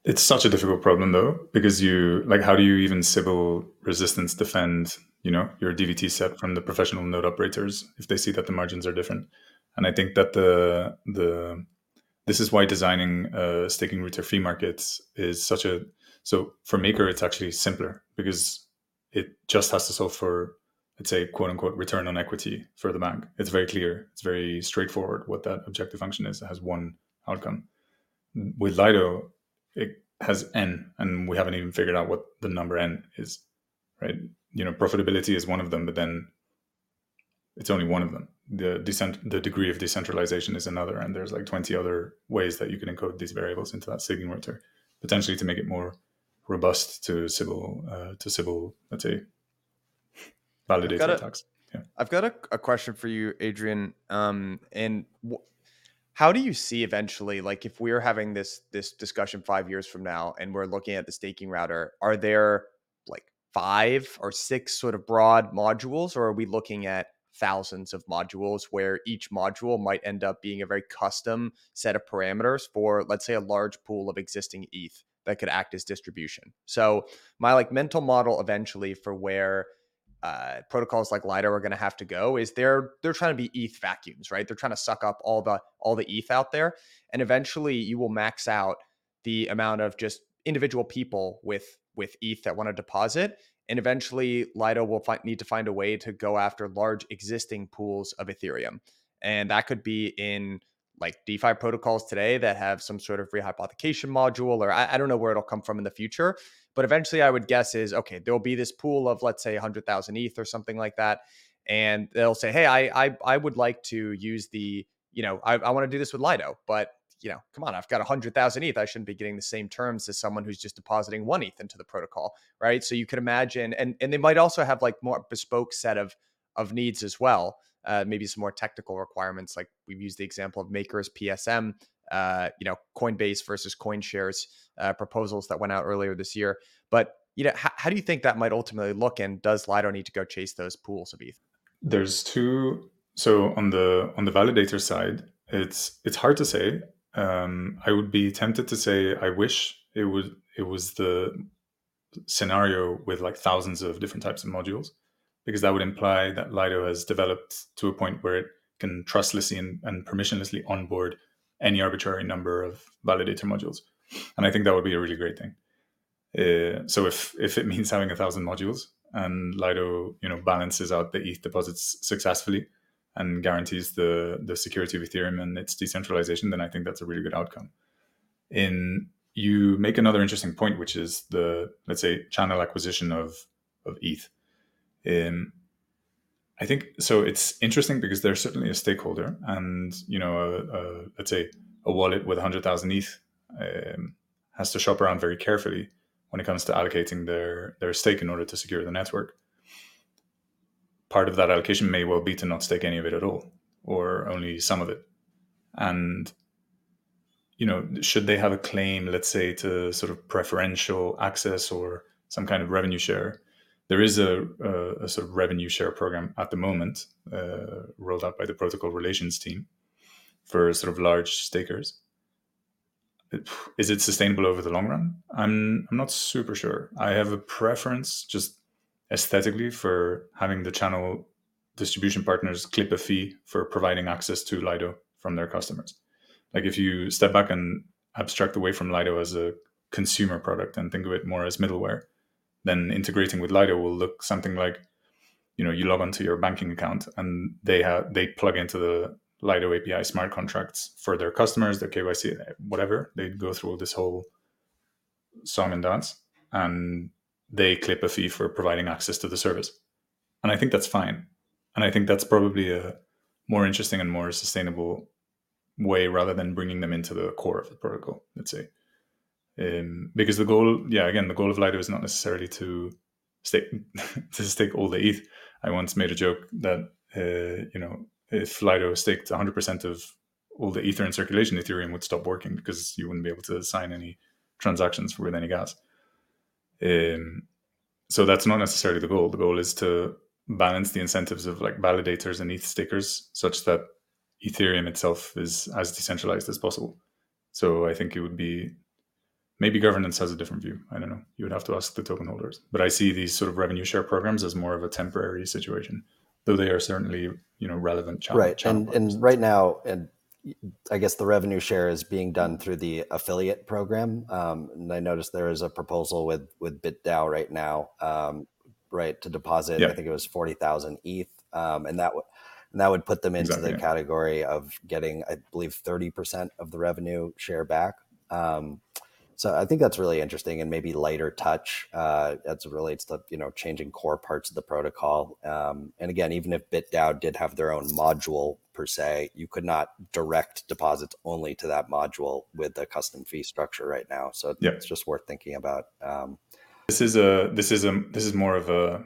It's such a difficult problem though, because you like how do you even Sybil resistance defend you know your DVT set from the professional node operators if they see that the margins are different. And I think that the the this is why designing a staking router fee markets is such a so for Maker it's actually simpler because it just has to solve for let's say quote unquote return on equity for the bank. It's very clear. It's very straightforward what that objective function is. It has one outcome. With Lido, it has n, and we haven't even figured out what the number n is. Right? You know, profitability is one of them, but then it's only one of them. The decent, the degree of decentralization is another, and there's like 20 other ways that you can encode these variables into that router, potentially to make it more robust to Sybil, uh, to Sybil, let's say, validated a- attacks. Yeah. I've got a, a question for you, Adrian. Um, and wh- how do you see eventually like if we're having this this discussion 5 years from now and we're looking at the staking router are there like 5 or 6 sort of broad modules or are we looking at thousands of modules where each module might end up being a very custom set of parameters for let's say a large pool of existing ETH that could act as distribution. So my like mental model eventually for where uh, protocols like Lido are going to have to go is they're they're trying to be ETH vacuums, right? They're trying to suck up all the all the ETH out there, and eventually you will max out the amount of just individual people with with ETH that want to deposit, and eventually Lido will find, need to find a way to go after large existing pools of Ethereum, and that could be in like DeFi protocols today that have some sort of rehypothecation module, or I, I don't know where it'll come from in the future. But eventually, I would guess is okay. There will be this pool of let's say 100,000 ETH or something like that, and they'll say, hey, I I, I would like to use the you know I, I want to do this with Lido, but you know, come on, I've got 100,000 ETH. I shouldn't be getting the same terms as someone who's just depositing one ETH into the protocol, right? So you could imagine, and and they might also have like more bespoke set of of needs as well uh, maybe some more technical requirements. Like we've used the example of Makers PSM, uh, you know, Coinbase versus CoinShares uh, proposals that went out earlier this year. But you know, how, how do you think that might ultimately look? And does Lido need to go chase those pools of ETH? There's two. So on the on the validator side, it's it's hard to say. Um, I would be tempted to say I wish it would it was the scenario with like thousands of different types of modules because that would imply that Lido has developed to a point where it can trustlessly and, and permissionlessly onboard any arbitrary number of validator modules. And I think that would be a really great thing. Uh, so if if it means having a thousand modules and Lido, you know, balances out the ETH deposits successfully and guarantees the the security of Ethereum and its decentralization, then I think that's a really good outcome. In you make another interesting point, which is the let's say channel acquisition of of ETH. Um, I think so. It's interesting because they're certainly a stakeholder, and you know, a, a, let's say a wallet with 100,000 ETH um, has to shop around very carefully when it comes to allocating their their stake in order to secure the network. Part of that allocation may well be to not stake any of it at all, or only some of it. And you know, should they have a claim, let's say, to sort of preferential access or some kind of revenue share? There is a, a, a, sort of revenue share program at the moment uh, rolled out by the protocol relations team for sort of large stakers. Is it sustainable over the long run? I'm I'm not super sure. I have a preference just aesthetically for having the channel distribution partners clip a fee for providing access to Lido from their customers. Like if you step back and abstract away from Lido as a consumer product and think of it more as middleware, then integrating with Lido will look something like, you know, you log onto your banking account and they have they plug into the Lido API smart contracts for their customers, their KYC, whatever. They go through this whole song and dance, and they clip a fee for providing access to the service. And I think that's fine. And I think that's probably a more interesting and more sustainable way rather than bringing them into the core of the protocol, let's say. Um, because the goal, yeah, again, the goal of Lido is not necessarily to stake to stake all the ETH. I once made a joke that uh, you know if Lido staked 100% of all the Ether in circulation, Ethereum would stop working because you wouldn't be able to sign any transactions with any gas. Um, so that's not necessarily the goal. The goal is to balance the incentives of like validators and ETH stakers such that Ethereum itself is as decentralized as possible. So I think it would be maybe governance has a different view. I don't know. You would have to ask the token holders. But I see these sort of revenue share programs as more of a temporary situation, though they are certainly you know relevant. Channel, right, channel and and right now, and I guess the revenue share is being done through the affiliate program. Um, and I noticed there is a proposal with with BitDAO right now, um, right, to deposit. Yeah. I think it was forty thousand ETH, um, and that would. And that would put them into exactly, the yeah. category of getting, I believe, 30% of the revenue share back. Um, so I think that's really interesting and maybe lighter touch uh, as it relates to you know changing core parts of the protocol. Um, and again, even if BitDAO did have their own module per se, you could not direct deposits only to that module with the custom fee structure right now. So yeah. it's just worth thinking about. Um, this is a this is a this is more of a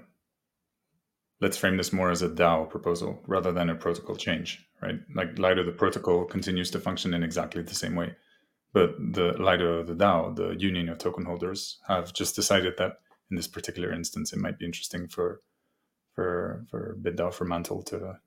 let's frame this more as a DAO proposal rather than a protocol change, right? Like Lido, the protocol continues to function in exactly the same way. But the Lido, the DAO, the union of token holders, have just decided that in this particular instance, it might be interesting for for for BitDAO for Mantle to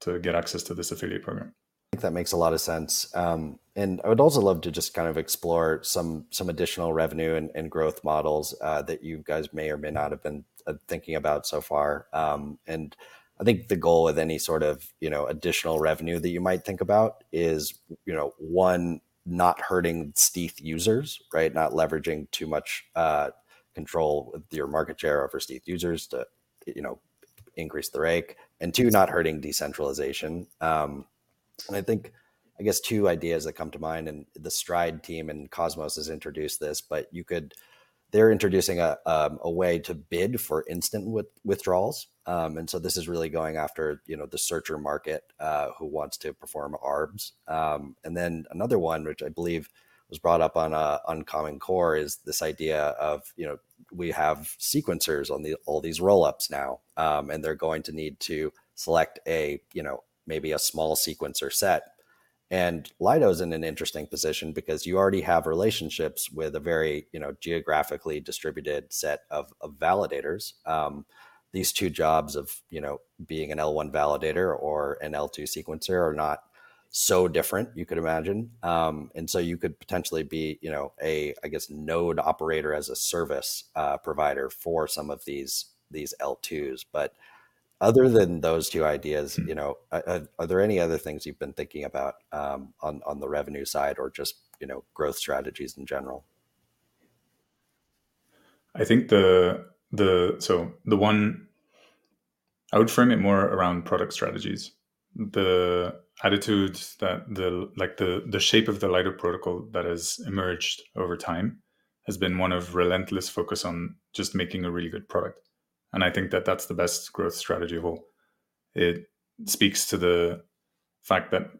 to get access to this affiliate program. I think that makes a lot of sense. Um, and I would also love to just kind of explore some some additional revenue and, and growth models uh, that you guys may or may not have been uh, thinking about so far. Um, and I think the goal with any sort of you know additional revenue that you might think about is you know one not hurting StETH users, right? Not leveraging too much uh, control with your market share over StETH users to you know increase the rake, and two not hurting decentralization. Um, and I think, I guess, two ideas that come to mind, and the Stride team and Cosmos has introduced this, but you could, they're introducing a, um, a way to bid for instant with, withdrawals. Um, and so this is really going after, you know, the searcher market uh, who wants to perform ARBs. Um, and then another one, which I believe was brought up on uh, Uncommon Core, is this idea of, you know, we have sequencers on the, all these rollups now, um, and they're going to need to select a, you know, maybe a small sequencer set. And Lido's in an interesting position because you already have relationships with a very, you know, geographically distributed set of, of validators. Um, these two jobs of, you know, being an L1 validator or an L2 sequencer are not so different you could imagine um, and so you could potentially be you know a i guess node operator as a service uh, provider for some of these these l2s but other than those two ideas, hmm. you know, are, are, there any other things you've been thinking about um, on on the revenue side, or just you know growth strategies in general? I think the the so the one I would frame it more around product strategies. The attitude that the like the the shape of the Lido protocol that has emerged over time has been one of relentless focus on just making a really good product and I think that that's the best growth strategy of all. It speaks to the fact that,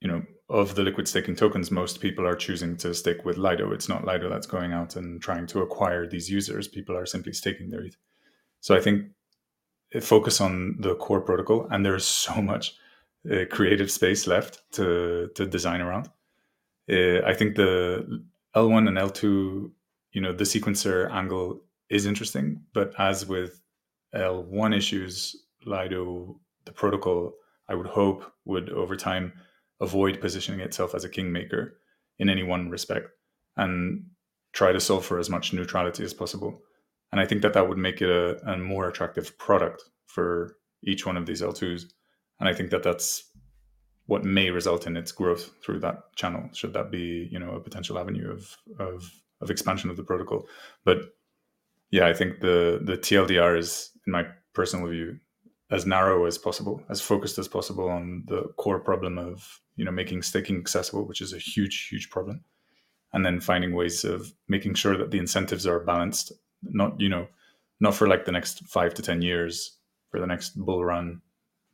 you know, of the liquid staking tokens, most people are choosing to stick with Lido. It's not Lido that's going out and trying to acquire these users. People are simply staking their ETH. So I think focus on the core protocol, and there's so much uh, creative space left to to design around. Uh, I think the L1 and L2, you know, the sequencer angle is interesting. But as with uh, L1 issues, Lido, the protocol, I would hope would over time avoid positioning itself as a kingmaker in any one respect and try to solve for as much neutrality as possible. And I think that that would make it a, a more attractive product for each one of these L2s. And I think that that's what may result in its growth through that channel, should that be, you know, a potential avenue of, of, of expansion of the protocol. But yeah, I think the the TLDR is, in my personal view, as narrow as possible, as focused as possible on the core problem of you know making staking accessible, which is a huge, huge problem, and then finding ways of making sure that the incentives are balanced, not you know, not for like the next five to ten years, for the next bull run,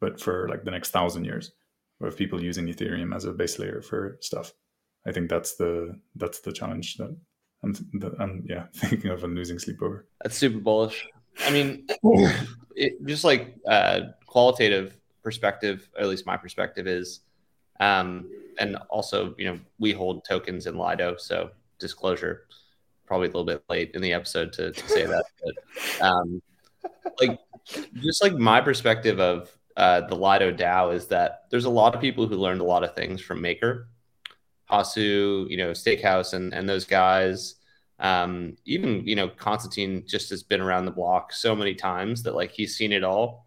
but for like the next thousand years of people using Ethereum as a base layer for stuff. I think that's the that's the challenge that I'm, I'm yeah thinking of a losing sleepover. That's super bullish. I mean, it, just like uh, qualitative perspective, at least my perspective is, um, and also you know we hold tokens in Lido, so disclosure. Probably a little bit late in the episode to, to say that, but um, like just like my perspective of uh, the Lido DAO is that there's a lot of people who learned a lot of things from Maker Hasu, you know, Steakhouse and and those guys. Um, even you know, Constantine just has been around the block so many times that like he's seen it all.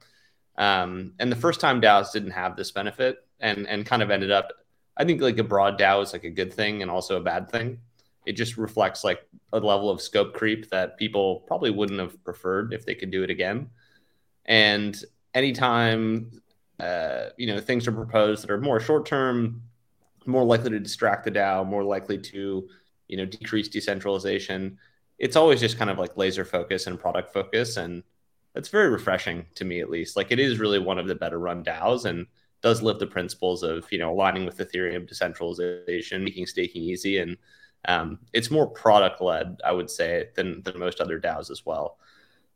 Um, and the first time DAOs didn't have this benefit and and kind of ended up, I think like a broad DAO is like a good thing and also a bad thing. It just reflects like a level of scope creep that people probably wouldn't have preferred if they could do it again. And anytime uh, you know things are proposed that are more short term more likely to distract the DAO, more likely to, you know, decrease decentralization. It's always just kind of like laser focus and product focus. And that's very refreshing to me, at least. Like it is really one of the better run DAOs and does live the principles of, you know, aligning with Ethereum decentralization, making staking easy. And um, it's more product led, I would say, than, than most other DAOs as well.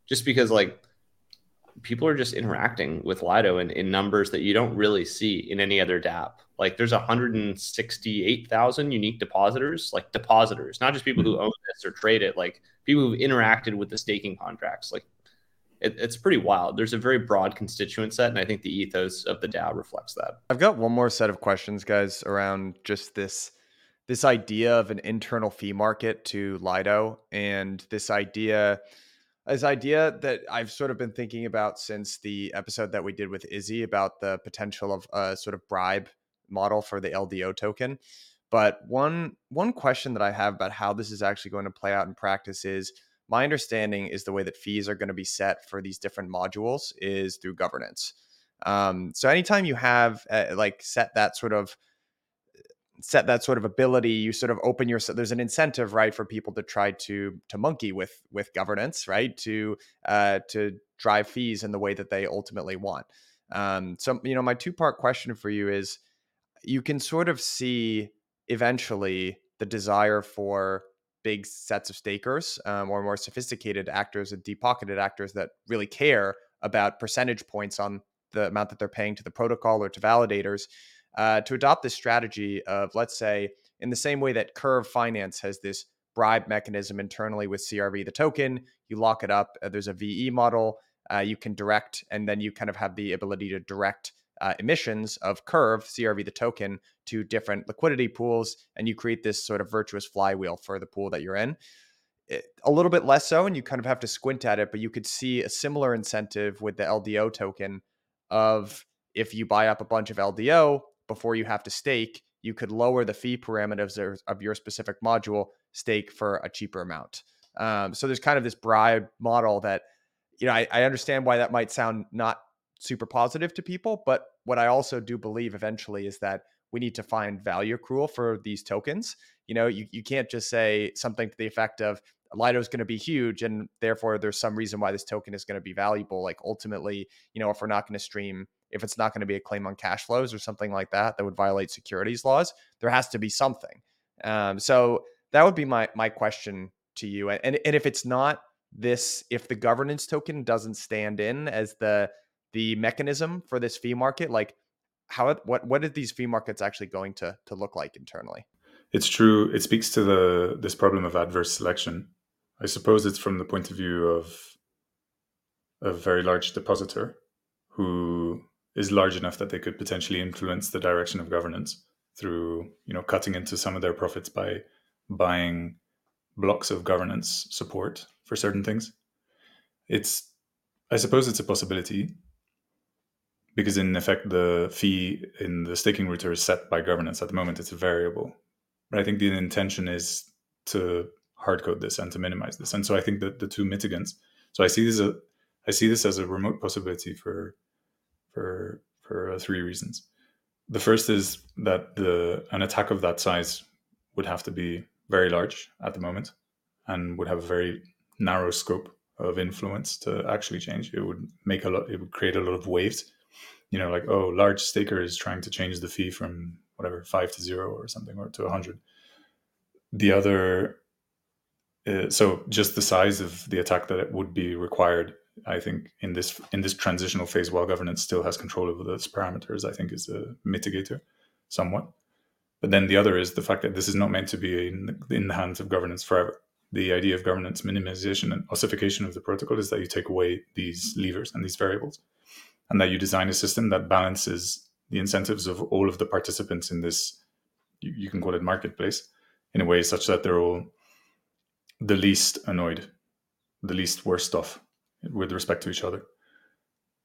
Just because like people are just interacting with Lido in, in numbers that you don't really see in any other DApp. Like there's 168,000 unique depositors, like depositors, not just people who hmm. own this or trade it, like people who've interacted with the staking contracts. Like it, it's pretty wild. There's a very broad constituent set, and I think the ethos of the DAO reflects that. I've got one more set of questions, guys, around just this this idea of an internal fee market to Lido and this idea this idea that I've sort of been thinking about since the episode that we did with Izzy about the potential of a sort of bribe model for the LDO token. But one one question that I have about how this is actually going to play out in practice is my understanding is the way that fees are going to be set for these different modules is through governance. Um, so anytime you have uh, like set that sort of set that sort of ability you sort of open your there's an incentive right for people to try to to monkey with with governance right to uh to drive fees in the way that they ultimately want um so you know my two part question for you is you can sort of see eventually the desire for big sets of stakers um, or more sophisticated actors and deep pocketed actors that really care about percentage points on the amount that they're paying to the protocol or to validators uh, to adopt this strategy of, let's say, in the same way that Curve Finance has this bribe mechanism internally with CRV, the token, you lock it up. Uh, there's a VE model. Uh, you can direct, and then you kind of have the ability to direct uh, emissions of Curve, CRV, the token, to different liquidity pools, and you create this sort of virtuous flywheel for the pool that you're in. It, a little bit less so, and you kind of have to squint at it, but you could see a similar incentive with the LDO token of if you buy up a bunch of LDO, before you have to stake, you could lower the fee parameters of your specific module, stake for a cheaper amount. Um, so there's kind of this bribe model that, you know, I, I understand why that might sound not super positive to people, but what I also do believe eventually is that we need to find value accrual for these tokens. You know, you, you can't just say something to the effect of Lido is going to be huge and therefore there's some reason why this token is going to be valuable. Like ultimately, you know, if we're not going to stream if it's not going to be a claim on cash flows or something like that that would violate securities laws there has to be something um, so that would be my my question to you and, and if it's not this if the governance token doesn't stand in as the the mechanism for this fee market like how what what are these fee markets actually going to to look like internally? It's true. It speaks to the this problem of adverse selection. I suppose it's from the point of view of a very large depositor who is large enough that they could potentially influence the direction of governance through you know cutting into some of their profits by buying blocks of governance support for certain things. It's i suppose it's a possibility because in effect the fee in the staking router is set by governance at the moment it's a variable but i think the intention is to hardcode this and to minimize this and so i think that the two mitigants so i see this as a, i see this as a remote possibility for for for uh, three reasons. The first is that the an attack of that size would have to be very large at the moment and would have a very narrow scope of influence to actually change. It would make a lot. It would create a lot of waves. You know, like oh, large staker is trying to change the fee from whatever five to zero or something or to a hundred. The other, uh, so just the size of the attack that it would be required I think in this in this transitional phase, while governance still has control over those parameters, I think is a mitigator somewhat. But then the other is the fact that this is not meant to be in, in the hands of governance forever. The idea of governance minimization and ossification of the protocol is that you take away these levers and these variables, and that you design a system that balances the incentives of all of the participants in this. You, you can call it marketplace in a way such that they're all the least annoyed, the least worst off with respect to each other.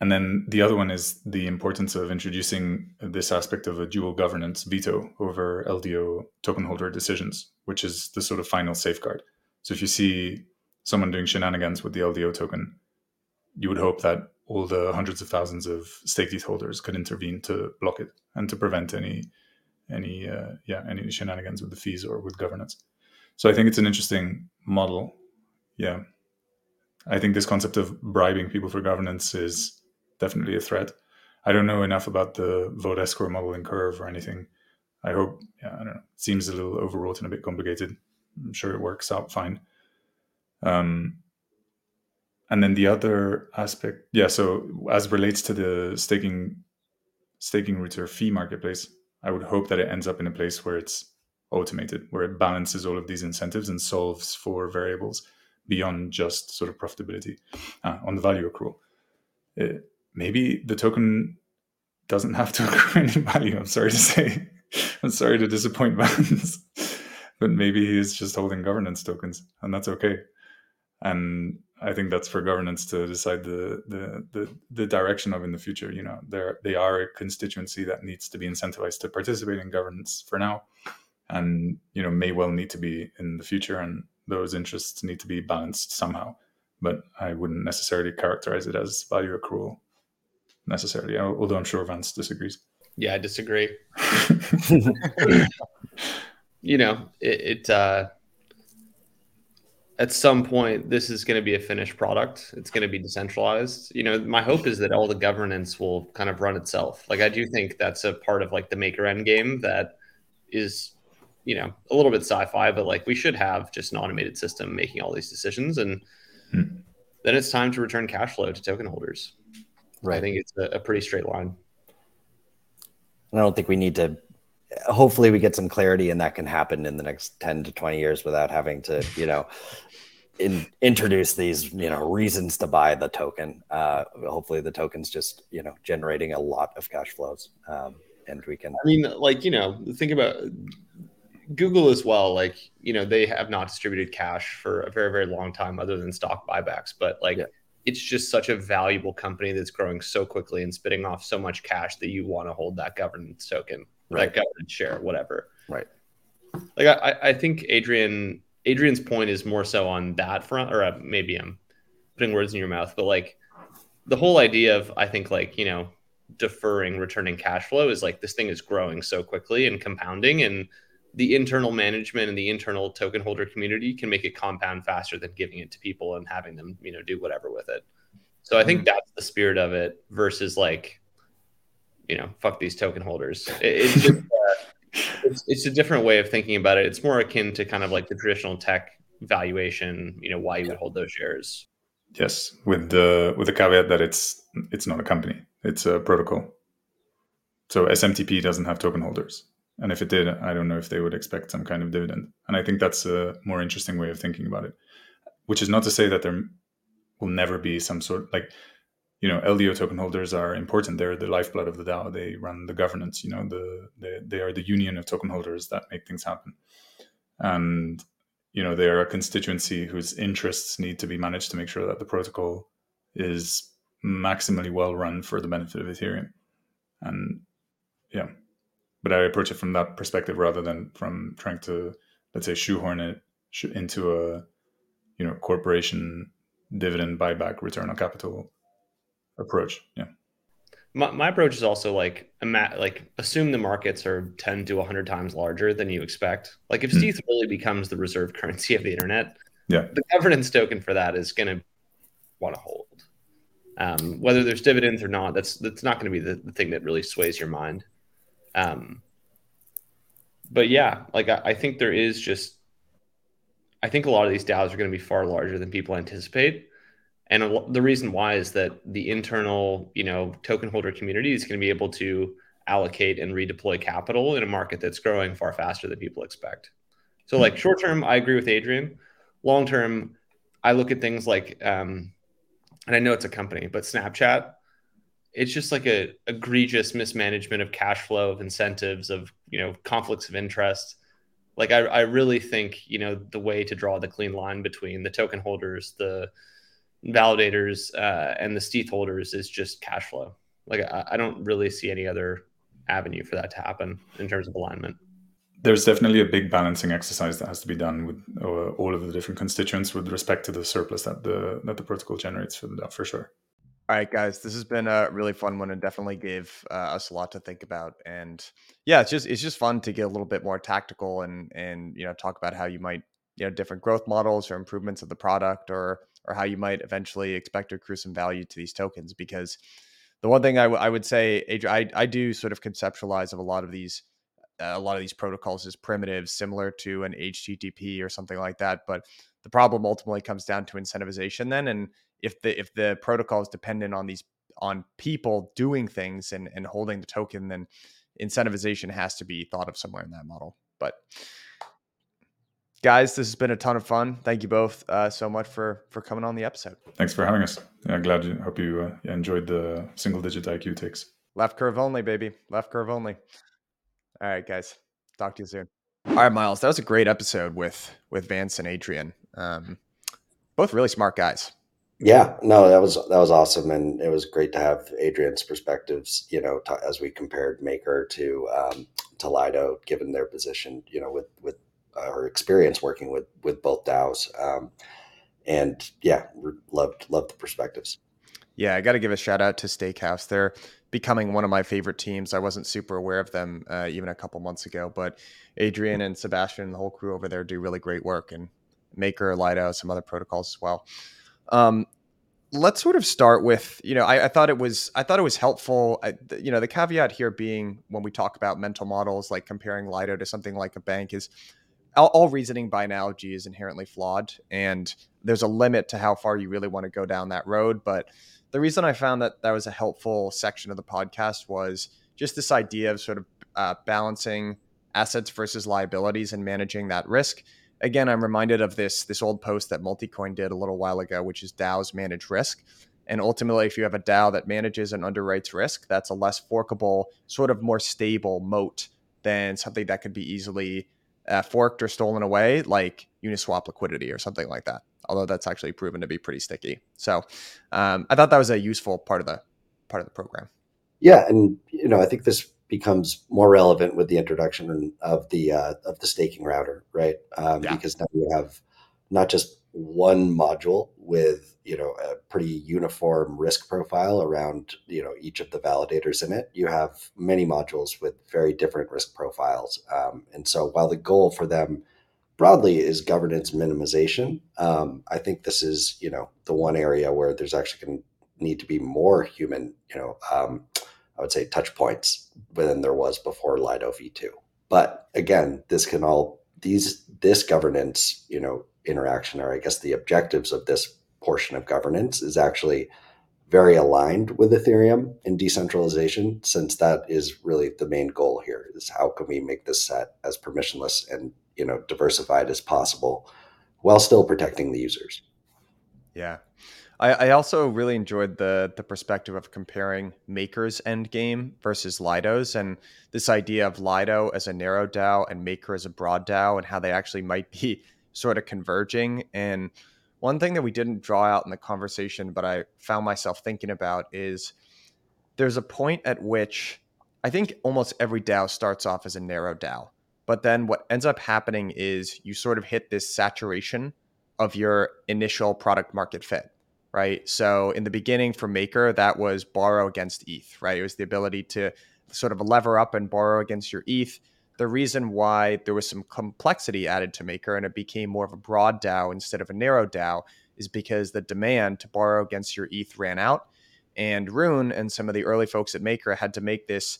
And then the other one is the importance of introducing this aspect of a dual governance veto over LDO token holder decisions, which is the sort of final safeguard. So if you see someone doing shenanigans with the LDO token, you would hope that all the hundreds of thousands of stake ETH holders could intervene to block it and to prevent any any uh, yeah any shenanigans with the fees or with governance. So I think it's an interesting model. Yeah. I think this concept of bribing people for governance is definitely a threat. I don't know enough about the vote escrow model in Curve or anything. I hope, yeah, I don't know. It seems a little overwrought and a bit complicated. I'm sure it works out fine. Um, and then the other aspect, yeah. So as relates to the staking staking router fee marketplace, I would hope that it ends up in a place where it's automated, where it balances all of these incentives and solves for variables beyond just sort of profitability uh, on the value accrual. Uh, maybe the token doesn't have to accrue any value. I'm sorry to say. I'm sorry to disappoint Vance, but maybe he's just holding governance tokens, and that's okay. And I think that's for governance to decide the, the the the, direction of in the future. You know, they're they are a constituency that needs to be incentivized to participate in governance for now, and you know may well need to be in the future, and those interests need to be balanced somehow. But I wouldn't necessarily characterize it as value accrual necessarily, although I'm sure Vance disagrees. Yeah, I disagree. you know, it, it uh, at some point this is going to be a finished product. It's going to be decentralized. You know, my hope is that all the governance will kind of run itself. Like I do think that's a part of like the maker end game that is you know a little bit sci-fi but like we should have just an automated system making all these decisions and hmm. then it's time to return cash flow to token holders right i think it's a, a pretty straight line I don't think we need to. Hopefully, we get some clarity, and that can happen in the next ten to twenty years without having to, you know, in, introduce these, you know, reasons to buy the token. Uh, hopefully, the token's just, you know, generating a lot of cash flows, um, and we can. I mean, like you know, think about Google as well. Like you know, they have not distributed cash for a very very long time, other than stock buybacks. But like. Yeah it's just such a valuable company that's growing so quickly and spitting off so much cash that you want to hold that governance token, right. that governance share, whatever. Right. Like I, I think Adrian Adrian's point is more so on that front, or uh, maybe I'm putting words in your mouth, but like the whole idea of I think like you know deferring returning cash flow is like this thing is growing so quickly and compounding and the internal management and the internal token holder community can make it compound faster than giving it to people and having them, you know, do whatever with it. So I think mm-hmm. that's the spirit of it versus like, you know, fuck these token holders. It, it's, just, uh, it's, it's a different way of thinking about it. It's more akin to kind of like the traditional tech valuation, you know, why you would hold those shares. Yes, with the with the caveat that it's it's not a company, it's a protocol. So SMTP doesn't have token holders. And if it did, I don't know if they would expect some kind of dividend. And I think that's a more interesting way of thinking about it, which is not to say that there will never be some sort like, you know, LDO token holders are important. They're the lifeblood of the DAO. They run the governance, you know, the, they, they are the union of token holders that make things happen. And, you know, they are a constituency whose interests need to be managed to make sure that the protocol is maximally well run for the benefit of Ethereum. And yeah, but I approach it from that perspective rather than from trying to, let's say, shoehorn it into a, you know, corporation dividend buyback return on capital approach. Yeah. My, my approach is also like like assume the markets are 10 to 100 times larger than you expect. Like if mm. really becomes the reserve currency of the internet, yeah, the governance token for that is going to want to hold. Um, whether there's dividends or not, that's that's not going to be the, the thing that really sways your mind. Um, but yeah, like I, I think there is just, I think a lot of these DAOs are going to be far larger than people anticipate. And a, the reason why is that the internal, you know, token holder community is going to be able to allocate and redeploy capital in a market that's growing far faster than people expect. So, like short term, I agree with Adrian. Long term, I look at things like, um, and I know it's a company, but Snapchat it's just like a egregious mismanagement of cash flow of incentives of you know conflicts of interest like I, I really think you know the way to draw the clean line between the token holders the validators uh, and the stETH holders is just cash flow. Like I, I don't really see any other avenue for that to happen in terms of alignment. There's definitely a big balancing exercise that has to be done with uh, all of the different constituents with respect to the surplus that the that the protocol generates for that for sure. All right, guys, this has been a really fun one and definitely gave uh, us a lot to think about. And yeah, it's just it's just fun to get a little bit more tactical and and you know talk about how you might you know different growth models or improvements of the product or or how you might eventually expect to accrue some value to these tokens. Because the one thing I, w- I would say, Adrian, I, I do sort of conceptualize of a lot of these uh, a lot of these protocols as primitives, similar to an HTTP or something like that. But the problem ultimately comes down to incentivization then and if the if the protocol is dependent on these on people doing things and and holding the token, then incentivization has to be thought of somewhere in that model. But guys, this has been a ton of fun. Thank you both uh, so much for for coming on the episode. Thanks for having us. Yeah, glad you hope you uh, enjoyed the single digit IQ takes Left curve only, baby. Left curve only. All right, guys. Talk to you soon. All right, Myles. That was a great episode with with Vance and Adrian. Um, both really smart guys. Yeah, no, that was that was awesome, and it was great to have Adrian's perspectives. You know, to, as we compared Maker to um, to Lido, given their position, you know, with with her experience working with with both DAOs, um, and yeah, loved loved the perspectives. Yeah, I got to give a shout out to Steakhouse. They're becoming one of my favorite teams. I wasn't super aware of them uh, even a couple months ago, but Adrian and Sebastien and the whole crew over there do really great work, and Maker, Lido, some other protocols as well. Um, let's sort of start with you know I, I, thought it was I thought it was helpful. I, you know the caveat here being when we talk about mental models like comparing Lido to something like a bank is all, all reasoning by analogy is inherently flawed, and there's a limit to how far you really want to go down that road. But the reason I found that that was a helpful section of the podcast was just this idea of sort of uh, balancing assets versus liabilities and managing that risk again, I'm reminded of this this old post that Multicoin did a little while ago, which is DAOs manage risk. And ultimately, if you have a DAO that manages and underwrites risk, that's a less forkable, sort of more stable moat than something that could be easily uh, forked or stolen away, like Uniswap liquidity or something like that. Although that's actually proven to be pretty sticky. So um, I thought that was a useful part of the part of the program. Yeah, and you know, I think this becomes more relevant with the introduction of the uh, of the staking router, right? Um, yeah. Because now you have not just one module with you know a pretty uniform risk profile around you know each of the validators in it. You have many modules with very different risk profiles, um, and so while the goal for them broadly is governance minimization, um, I think this is you know the one area where there's actually going to need to be more human you know um, I would say, touch points than there was before Lido v2. But again, this can all these this governance, you know, interaction, or I guess the objectives of this portion of governance is actually very aligned with Ethereum and decentralization, since that is really the main goal here is how can we make this set as permissionless and you know diversified as possible while still protecting the users. Yeah. I, I also really enjoyed the the perspective of comparing Maker's endgame versus Lido's and this idea of Lido as a narrow DAO and Maker as a broad DAO and how they actually might be sort of converging. And one thing that we didn't draw out in the conversation, but I found myself thinking about is there's a point at which I think almost every DAO starts off as a narrow DAO. But then what ends up happening is you sort of hit this saturation of your initial product market fit right? So in the beginning for Maker, that was borrow against ETH, right? It was the ability to sort of lever up and borrow against your ETH. The reason why there was some complexity added to Maker and it became more of a broad DAO instead of a narrow DAO is because the demand to borrow against your ETH ran out. And Rune and some of the early folks at Maker had to make this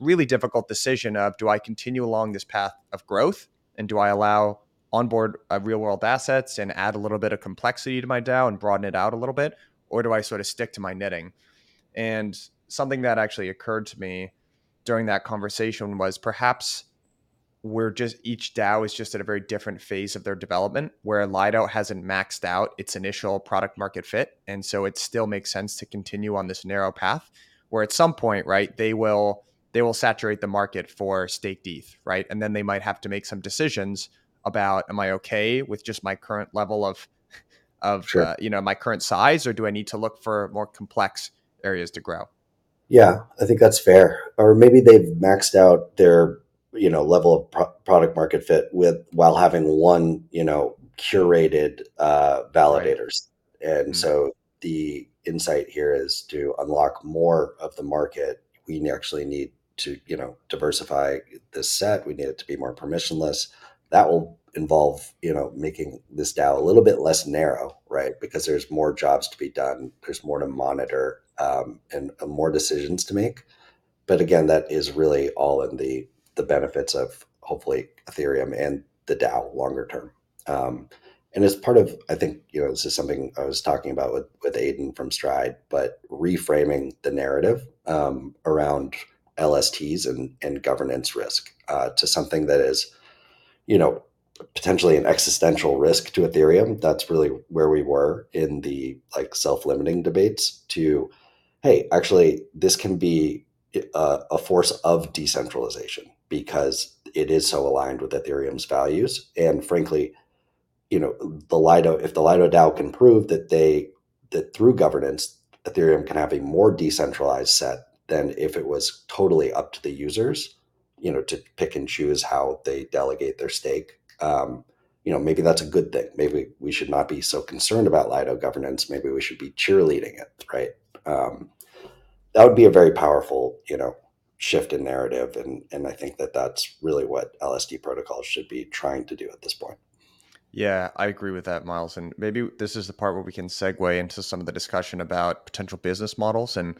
really difficult decision of do I continue along this path of growth and do I allow onboard uh, real world assets and add a little bit of complexity to my DAO and broaden it out a little bit? Or do I sort of stick to my knitting? And something that actually occurred to me during that conversation was perhaps we're just each DAO is just at a very different phase of their development where Lido hasn't maxed out its initial product market fit. And so it still makes sense to continue on this narrow path where at some point, right, they will they will saturate the market for staked ETH, right? And then they might have to make some decisions about am I okay with just my current level of of sure. uh, you know my current size, or do I need to look for more complex areas to grow? Yeah, I think that's fair. Or maybe they've maxed out their you know level of pro- product market fit with while having one you know curated uh, validators, right. and mm-hmm. so the insight here is to unlock more of the market. We actually need to you know diversify this set. We need it to be more permissionless that will involve you know making this DAO a little bit less narrow, right? Because there's more jobs to be done, there's more to monitor, um, and uh, more decisions to make. But again, that is really all in the the benefits of hopefully Ethereum and the DAO longer term. Um, and as part of, I think you know, this is something I was talking about with with Aiden from Stride, but reframing the narrative um, around LSTs and and governance risk uh, to something that is, you know, potentially an existential risk to Ethereum. That's really where we were in the like self-limiting debates. To, hey, actually, this can be a, a force of decentralization because it is so aligned with Ethereum's values, and frankly you know the Lido if the Lido DAO can prove that they that through governance Ethereum can have a more decentralized set than if it was totally up to the users, you know, to pick and choose how they delegate their stake. Um, you know, maybe that's a good thing. Maybe we should not be so concerned about Lido governance. Maybe we should be cheerleading it, right? Um, that would be a very powerful, you know, shift in narrative, and and I think that that's really what LSD protocols should be trying to do at this point. Yeah, I agree with that, Myles. And maybe this is the part where we can segue into some of the discussion about potential business models. And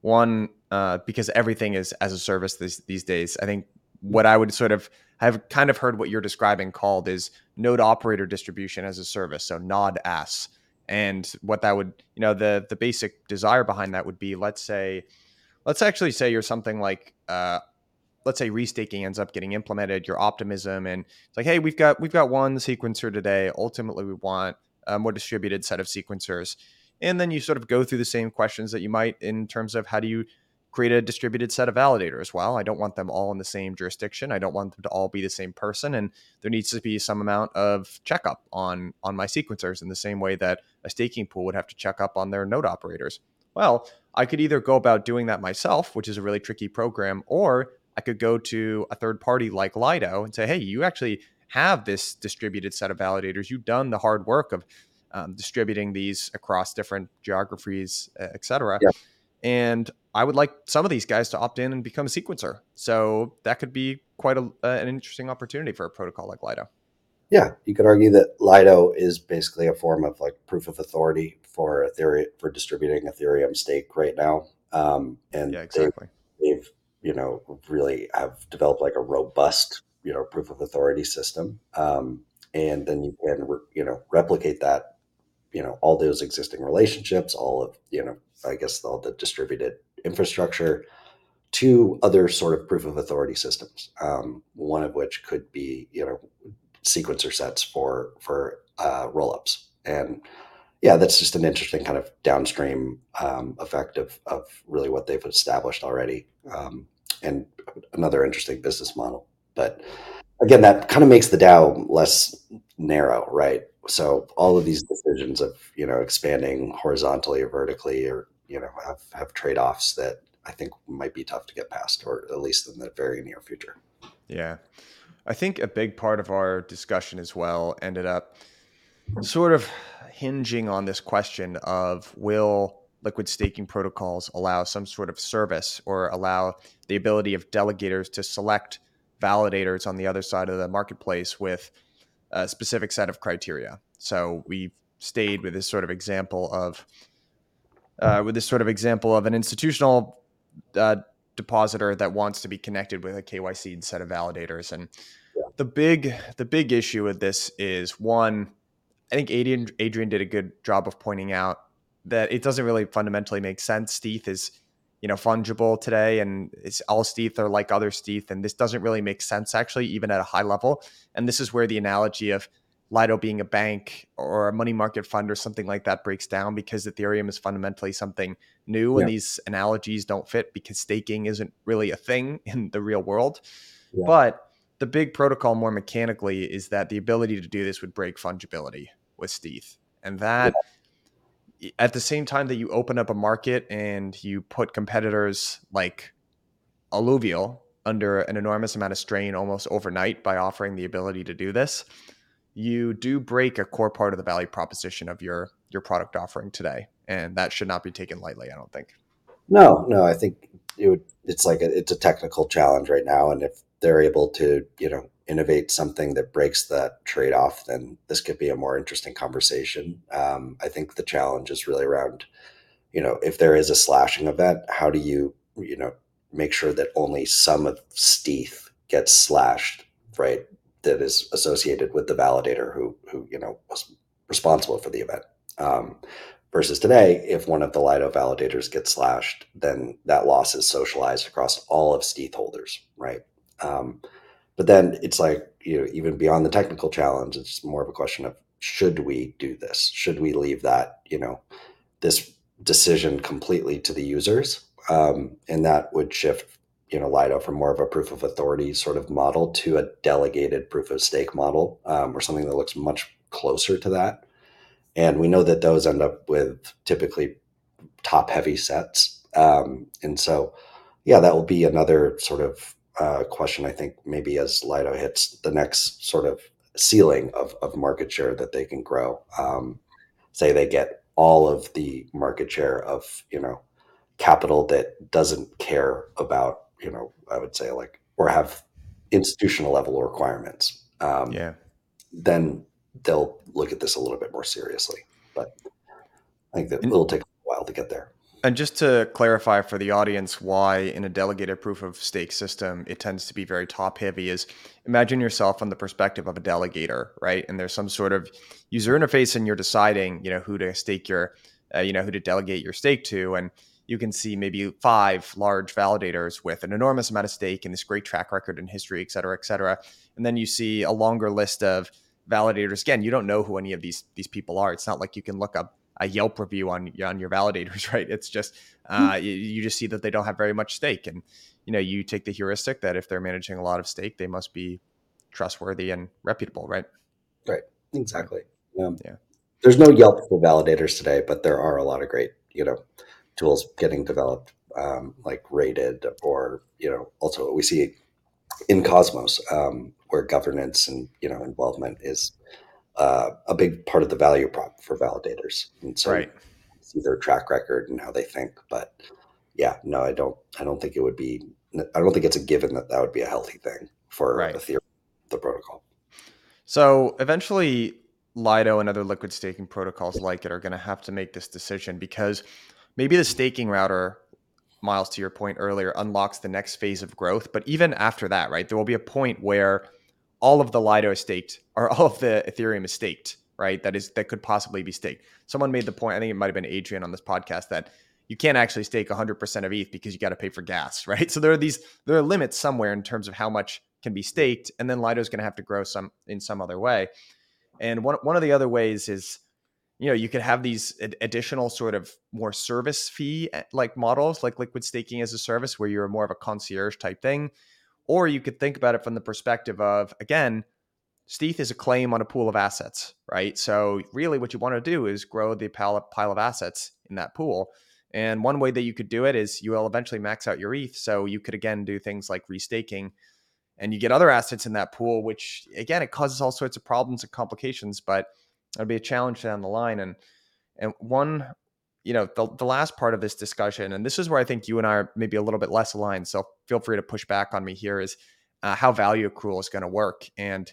one, uh, because everything is as a service these, these days, I think what I would sort of have kind of heard what you're describing called is node operator distribution as a service. So nod as. And what that would, you know, the the basic desire behind that would be, let's say, let's actually say you're something like uh, let's say restaking ends up getting implemented, your optimism, and it's like, hey, we've got we've got one sequencer today. Ultimately, we want a more distributed set of sequencers, and then you sort of go through the same questions that you might in terms of how do you create a distributed set of validators. Well, I don't want them all in the same jurisdiction. I don't want them to all be the same person, and there needs to be some amount of checkup on on my sequencers in the same way that a staking pool would have to check up on their node operators. Well, I could either go about doing that myself, which is a really tricky program, or I could go to a third party like Lido and say, hey, you actually have this distributed set of validators. You've done the hard work of um, distributing these across different geographies, et cetera. Yeah. And I would like some of these guys to opt in and become a sequencer. So that could be quite a, uh, an interesting opportunity for a protocol like Lido. Yeah, you could argue that Lido is basically a form of like proof of authority for Ethereum for distributing Ethereum stake right now. Um, and yeah, exactly. They've, they've you know, really have developed like a robust, you know, proof of authority system. Um, and then you can, you know, replicate that, you know, all those existing relationships, all of, you know, I guess all the distributed infrastructure to other sort of proof of authority systems. Um, one of which could be, you know, sequencer sets for for uh, rollups. And yeah, that's just an interesting kind of downstream um, effect of, of really what they've established already, um, and another interesting business model. But again, that kind of makes the DAO less narrow, right? So all of these mm-hmm. decisions of you know expanding horizontally or vertically, or you know have have trade offs that I think might be tough to get past, or at least in the very near future. Yeah, I think a big part of our discussion as well ended up sort of hinging on this question of will liquid staking protocols allow some sort of service or allow the ability of delegators to select validators on the other side of the marketplace with a specific set of criteria. So we stayed with this sort of example of uh, with this sort of example of an institutional uh, depositor that wants to be connected with a KYC set of validators. And yeah. the big the big issue with this is one I think Adrian Adrian did a good job of pointing out that it doesn't really fundamentally make sense. stETH is, you know, fungible today, and it's all stETH are like other stETH, and this doesn't really make sense actually, even at a high level. And this is where the analogy of Lido being a bank or a money market fund or something like that breaks down because Ethereum is fundamentally something new, yeah. and these analogies don't fit because staking isn't really a thing in the real world. Yeah. But the big protocol more mechanically is that the ability to do this would break fungibility with stETH. And that yeah. At the same time that you open up a market and you put competitors like Alluvial under an enormous amount of strain almost overnight by offering the ability to do this, you do break a core part of the value proposition of your your product offering today. And that should not be taken lightly, I don't think. No, no, I think it would it's like a, it's a technical challenge right now and if they're able to, you know, innovate something that breaks that trade off, then this could be a more interesting conversation. Um, I think the challenge is really around, you know, if there is a slashing event, how do you, you know, make sure that only some of stETH gets slashed, right? that is associated with the validator who who you know was responsible for the event. Um, versus today, if one of the Lido validators gets slashed, then that loss is socialized across all of stETH holders, right? Um, but then it's like you know even beyond the technical challenge, it's more of a question of should we do this? Should we leave that you know this decision completely to the users? Um, and that would shift you know Lido from more of a proof of authority sort of model to a delegated proof of stake model um, or something that looks much closer to that. And we know that those end up with typically top heavy sets. Um, and so, yeah, that will be another sort of uh, question, I think, maybe as Lido hits the next sort of ceiling of, of market share that they can grow. Um, say they get all of the market share of, you know, capital that doesn't care about you know, I would say like, or have institutional level requirements. Um, yeah. Then they'll look at this a little bit more seriously. But I think that it'll take a while to get there. And just to clarify for the audience why in a delegated proof of stake system it tends to be very top heavy is imagine yourself from the perspective of a delegator, right? And there's some sort of user interface and you're deciding, you know, who to stake your, uh, you know, who to delegate your stake to. And you can see maybe five large validators with an enormous amount of stake and this great track record and history, et cetera, et cetera. And then you see a longer list of validators. Again, you don't know who any of these these people are. It's not like you can look up a Yelp review on on your validators, right? It's just uh, mm-hmm. you, you just see that they don't have very much stake, and you know you take the heuristic that if they're managing a lot of stake, they must be trustworthy and reputable, right? Right. Exactly. Um, yeah. There's no Yelp for validators today, but there are a lot of great, you know, tools getting developed, um, like rated, or you know, also we see in Cosmos um, where governance and you know involvement is uh, a big part of the value prop for validators, and so right. see their track record and how they think. But yeah, no, I don't. I don't think it would be. I don't think it's a given that that would be a healthy thing for right. Ethereum, the protocol. So eventually, Lido and other liquid staking protocols like it are going to have to make this decision because maybe the staking router Myles to your point earlier unlocks the next phase of growth but even after that right there will be a point where all of the lido is staked or all of the ethereum is staked right? That is that could possibly be staked. Someone made the point i think it might have been adrian on this podcast that you can't actually stake 100% of eth because you got to pay for gas right? So there are these there are limits somewhere in terms of how much can be staked and then lido is going to have to grow some in some other way. And one, one of the other ways is you know you could have these additional sort of more service fee eh, like models like liquid staking as a service where you're more of a concierge type thing or you could think about it from the perspective of again stETH is a claim on a pool of assets right so really what you want to do is grow the pile of assets in that pool and one way that you could do it is you will eventually max out your eth so you could again do things like restaking and you get other assets in that pool which again it causes all sorts of problems and complications but it'll be a challenge down the line. And and one, you know, the the last part of this discussion, and this is where I think you and I are maybe a little bit less aligned. So feel free to push back on me here. Is uh, how value accrual is going to work. And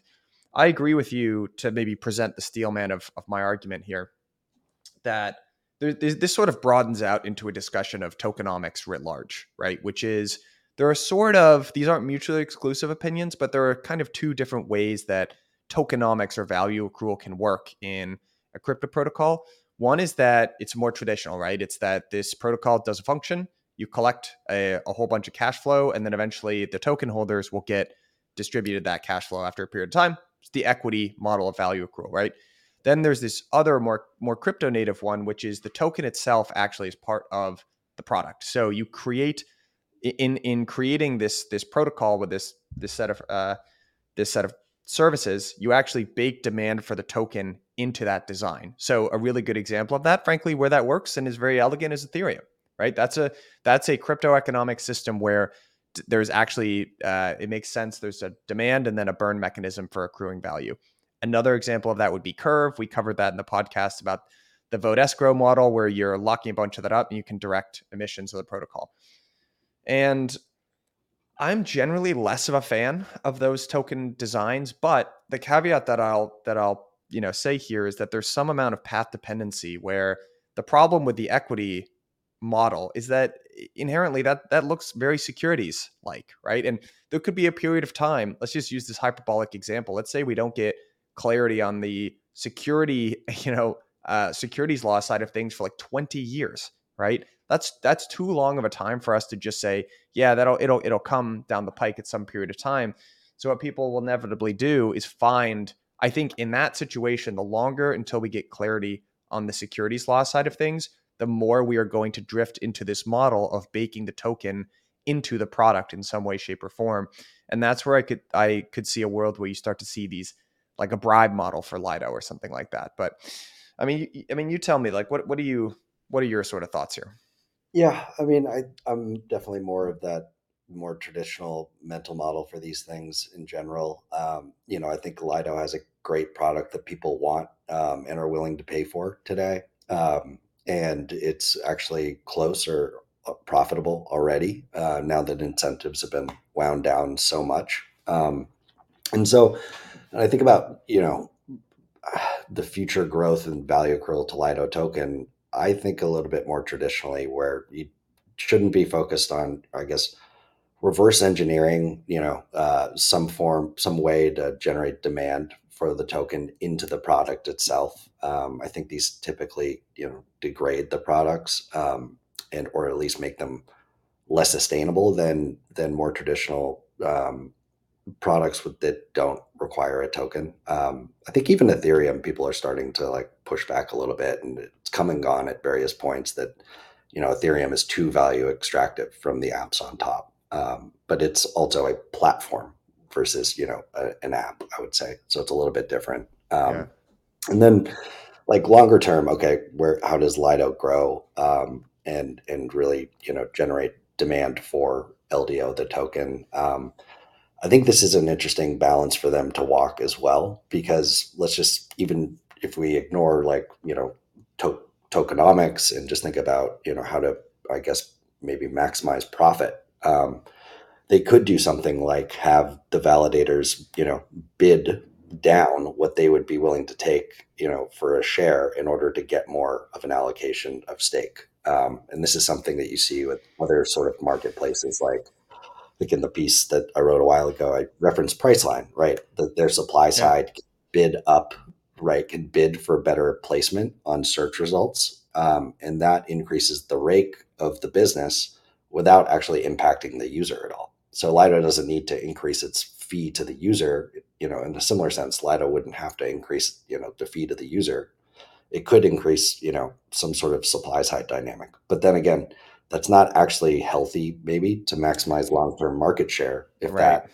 I agree with you to maybe present the steelman of of my argument here that. There, this sort of broadens out into a discussion of tokenomics writ large, right? Which is there are sort of these aren't mutually exclusive opinions, but there are kind of two different ways that tokenomics or value accrual can work in a crypto protocol. One is that it's more traditional, right? It's that this protocol does a function, you collect a, a, whole bunch of cash flow, and then eventually the token holders will get distributed that cash flow after a period of time. It's the equity model of value accrual, right? Then there's this other more more crypto native one, which is the token itself actually is part of the product. So you create in in creating this this protocol with this this set of uh, this set of services, you actually bake demand for the token into that design. So a really good example of that, frankly, where that works and is very elegant is Ethereum, right? That's a that's a crypto economic system where there's actually uh, it makes sense. There's a demand and then a burn mechanism for accruing value. Another example of that would be Curve. We covered that in the podcast about the vote escrow model, where you're locking a bunch of that up and you can direct emissions of the protocol. And I'm generally less of a fan of those token designs, but the caveat that I'll that I'll you know say here is that there's some amount of path dependency where the problem with the equity model is that inherently that that looks very securities like, right? And there could be a period of time. Let's just use this hyperbolic example. Let's say we don't get clarity on the security, you know, uh, securities law side of things for like 20 years, right? That's that's too long of a time for us to just say, yeah, that'll it'll it'll come down the pike at some period of time. So what people will inevitably do is find, I think, in that situation, the longer until we get clarity on the securities law side of things, the more we are going to drift into this model of baking the token into the product in some way, shape, or form. And that's where I could I could see a world where you start to see these like a bribe model for Lido or something like that. But I mean, I mean, you tell me, like, what what do you what are your sort of thoughts here? Yeah, I mean, I I'm definitely more of that more traditional mental model for these things in general. Um, you know, I think Lido has a great product that people want um, and are willing to pay for today. Um, and it's actually close or uh, profitable already uh, now that incentives have been wound down so much. Um, and so and I think about, you know, the future growth and value accrual to Lido token, I think a little bit more traditionally where you shouldn't be focused on, I guess, reverse engineering, you know, uh, some form, some way to generate demand for the token into the product itself. Um, I think these typically, you know, degrade the products um, and or at least make them less sustainable than than more traditional um, products with, that don't require a token. Um, I think even Ethereum, people are starting to like push back a little bit, and it's come and gone at various points that you know Ethereum is too value extractive from the apps on top, um, but it's also a platform versus you know a, an app. I would say so. It's a little bit different. Um, yeah. And then like longer term, okay, where how does Lido grow um, and and really you know generate demand for LDO the token? I think this is an interesting balance for them to walk as well, because let's just even if we ignore like you know to- tokenomics and just think about you know how to I guess maybe maximize profit. Um, they could do something like have the validators you know bid down what they would be willing to take you know for a share in order to get more of an allocation of stake. Um, and this is something that you see with other sort of marketplaces like like in the piece that I wrote a while ago, I referenced Priceline, right? That their supply side yeah. bid up, right? Can bid for better placement on search results. Um, and that increases the rake of the business without actually impacting the user at all. So Lido doesn't need to increase its fee to the user. You know, in a similar sense, Lido wouldn't have to increase, you know, the fee to the user. It could increase, you know, some sort of supply side dynamic. But then again, that's not actually healthy maybe to maximize long-term market share if right. that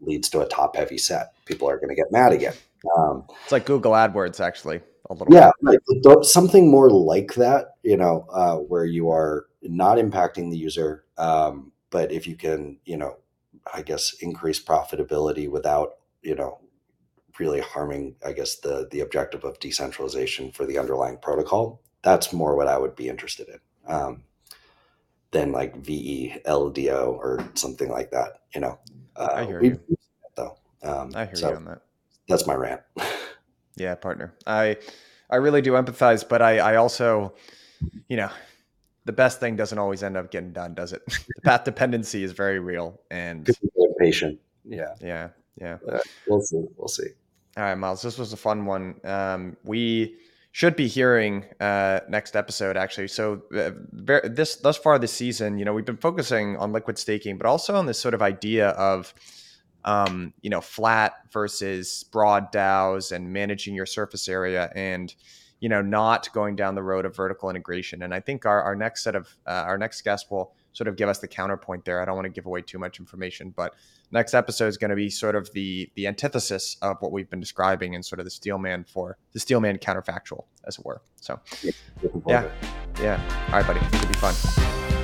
leads to a top heavy set people are going to get mad again um, it's like google adwords actually a little yeah right. something more like that you know uh, where you are not impacting the user um, but if you can you know i guess increase profitability without you know really harming i guess the the objective of decentralization for the underlying protocol that's more what i would be interested in um, than like VELDO or something like that. You know, uh, I hear you. though. Um, I hear so you on that. That's my rant. yeah, partner. I I really do empathize, but I I also, you know, the best thing doesn't always end up getting done, does it? the path dependency is very real, and patient. Yeah, yeah, yeah. Uh, we'll see. We'll see. All right, Myles. This was a fun one. Um, we should be hearing uh, next episode actually. So uh, this thus far this season, you know, we've been focusing on liquid staking, but also on this sort of idea of um, you know flat versus broad DAOs and managing your surface area and you know not going down the road of vertical integration. And I think our, our next set of uh, our next guest will sort of give us the counterpoint there. I don't want to give away too much information, but next episode is going to be sort of the the antithesis of what we've been describing and sort of the steelman for the steelman counterfactual, as it were. So, yeah, yeah. All right, buddy, it'll be fun.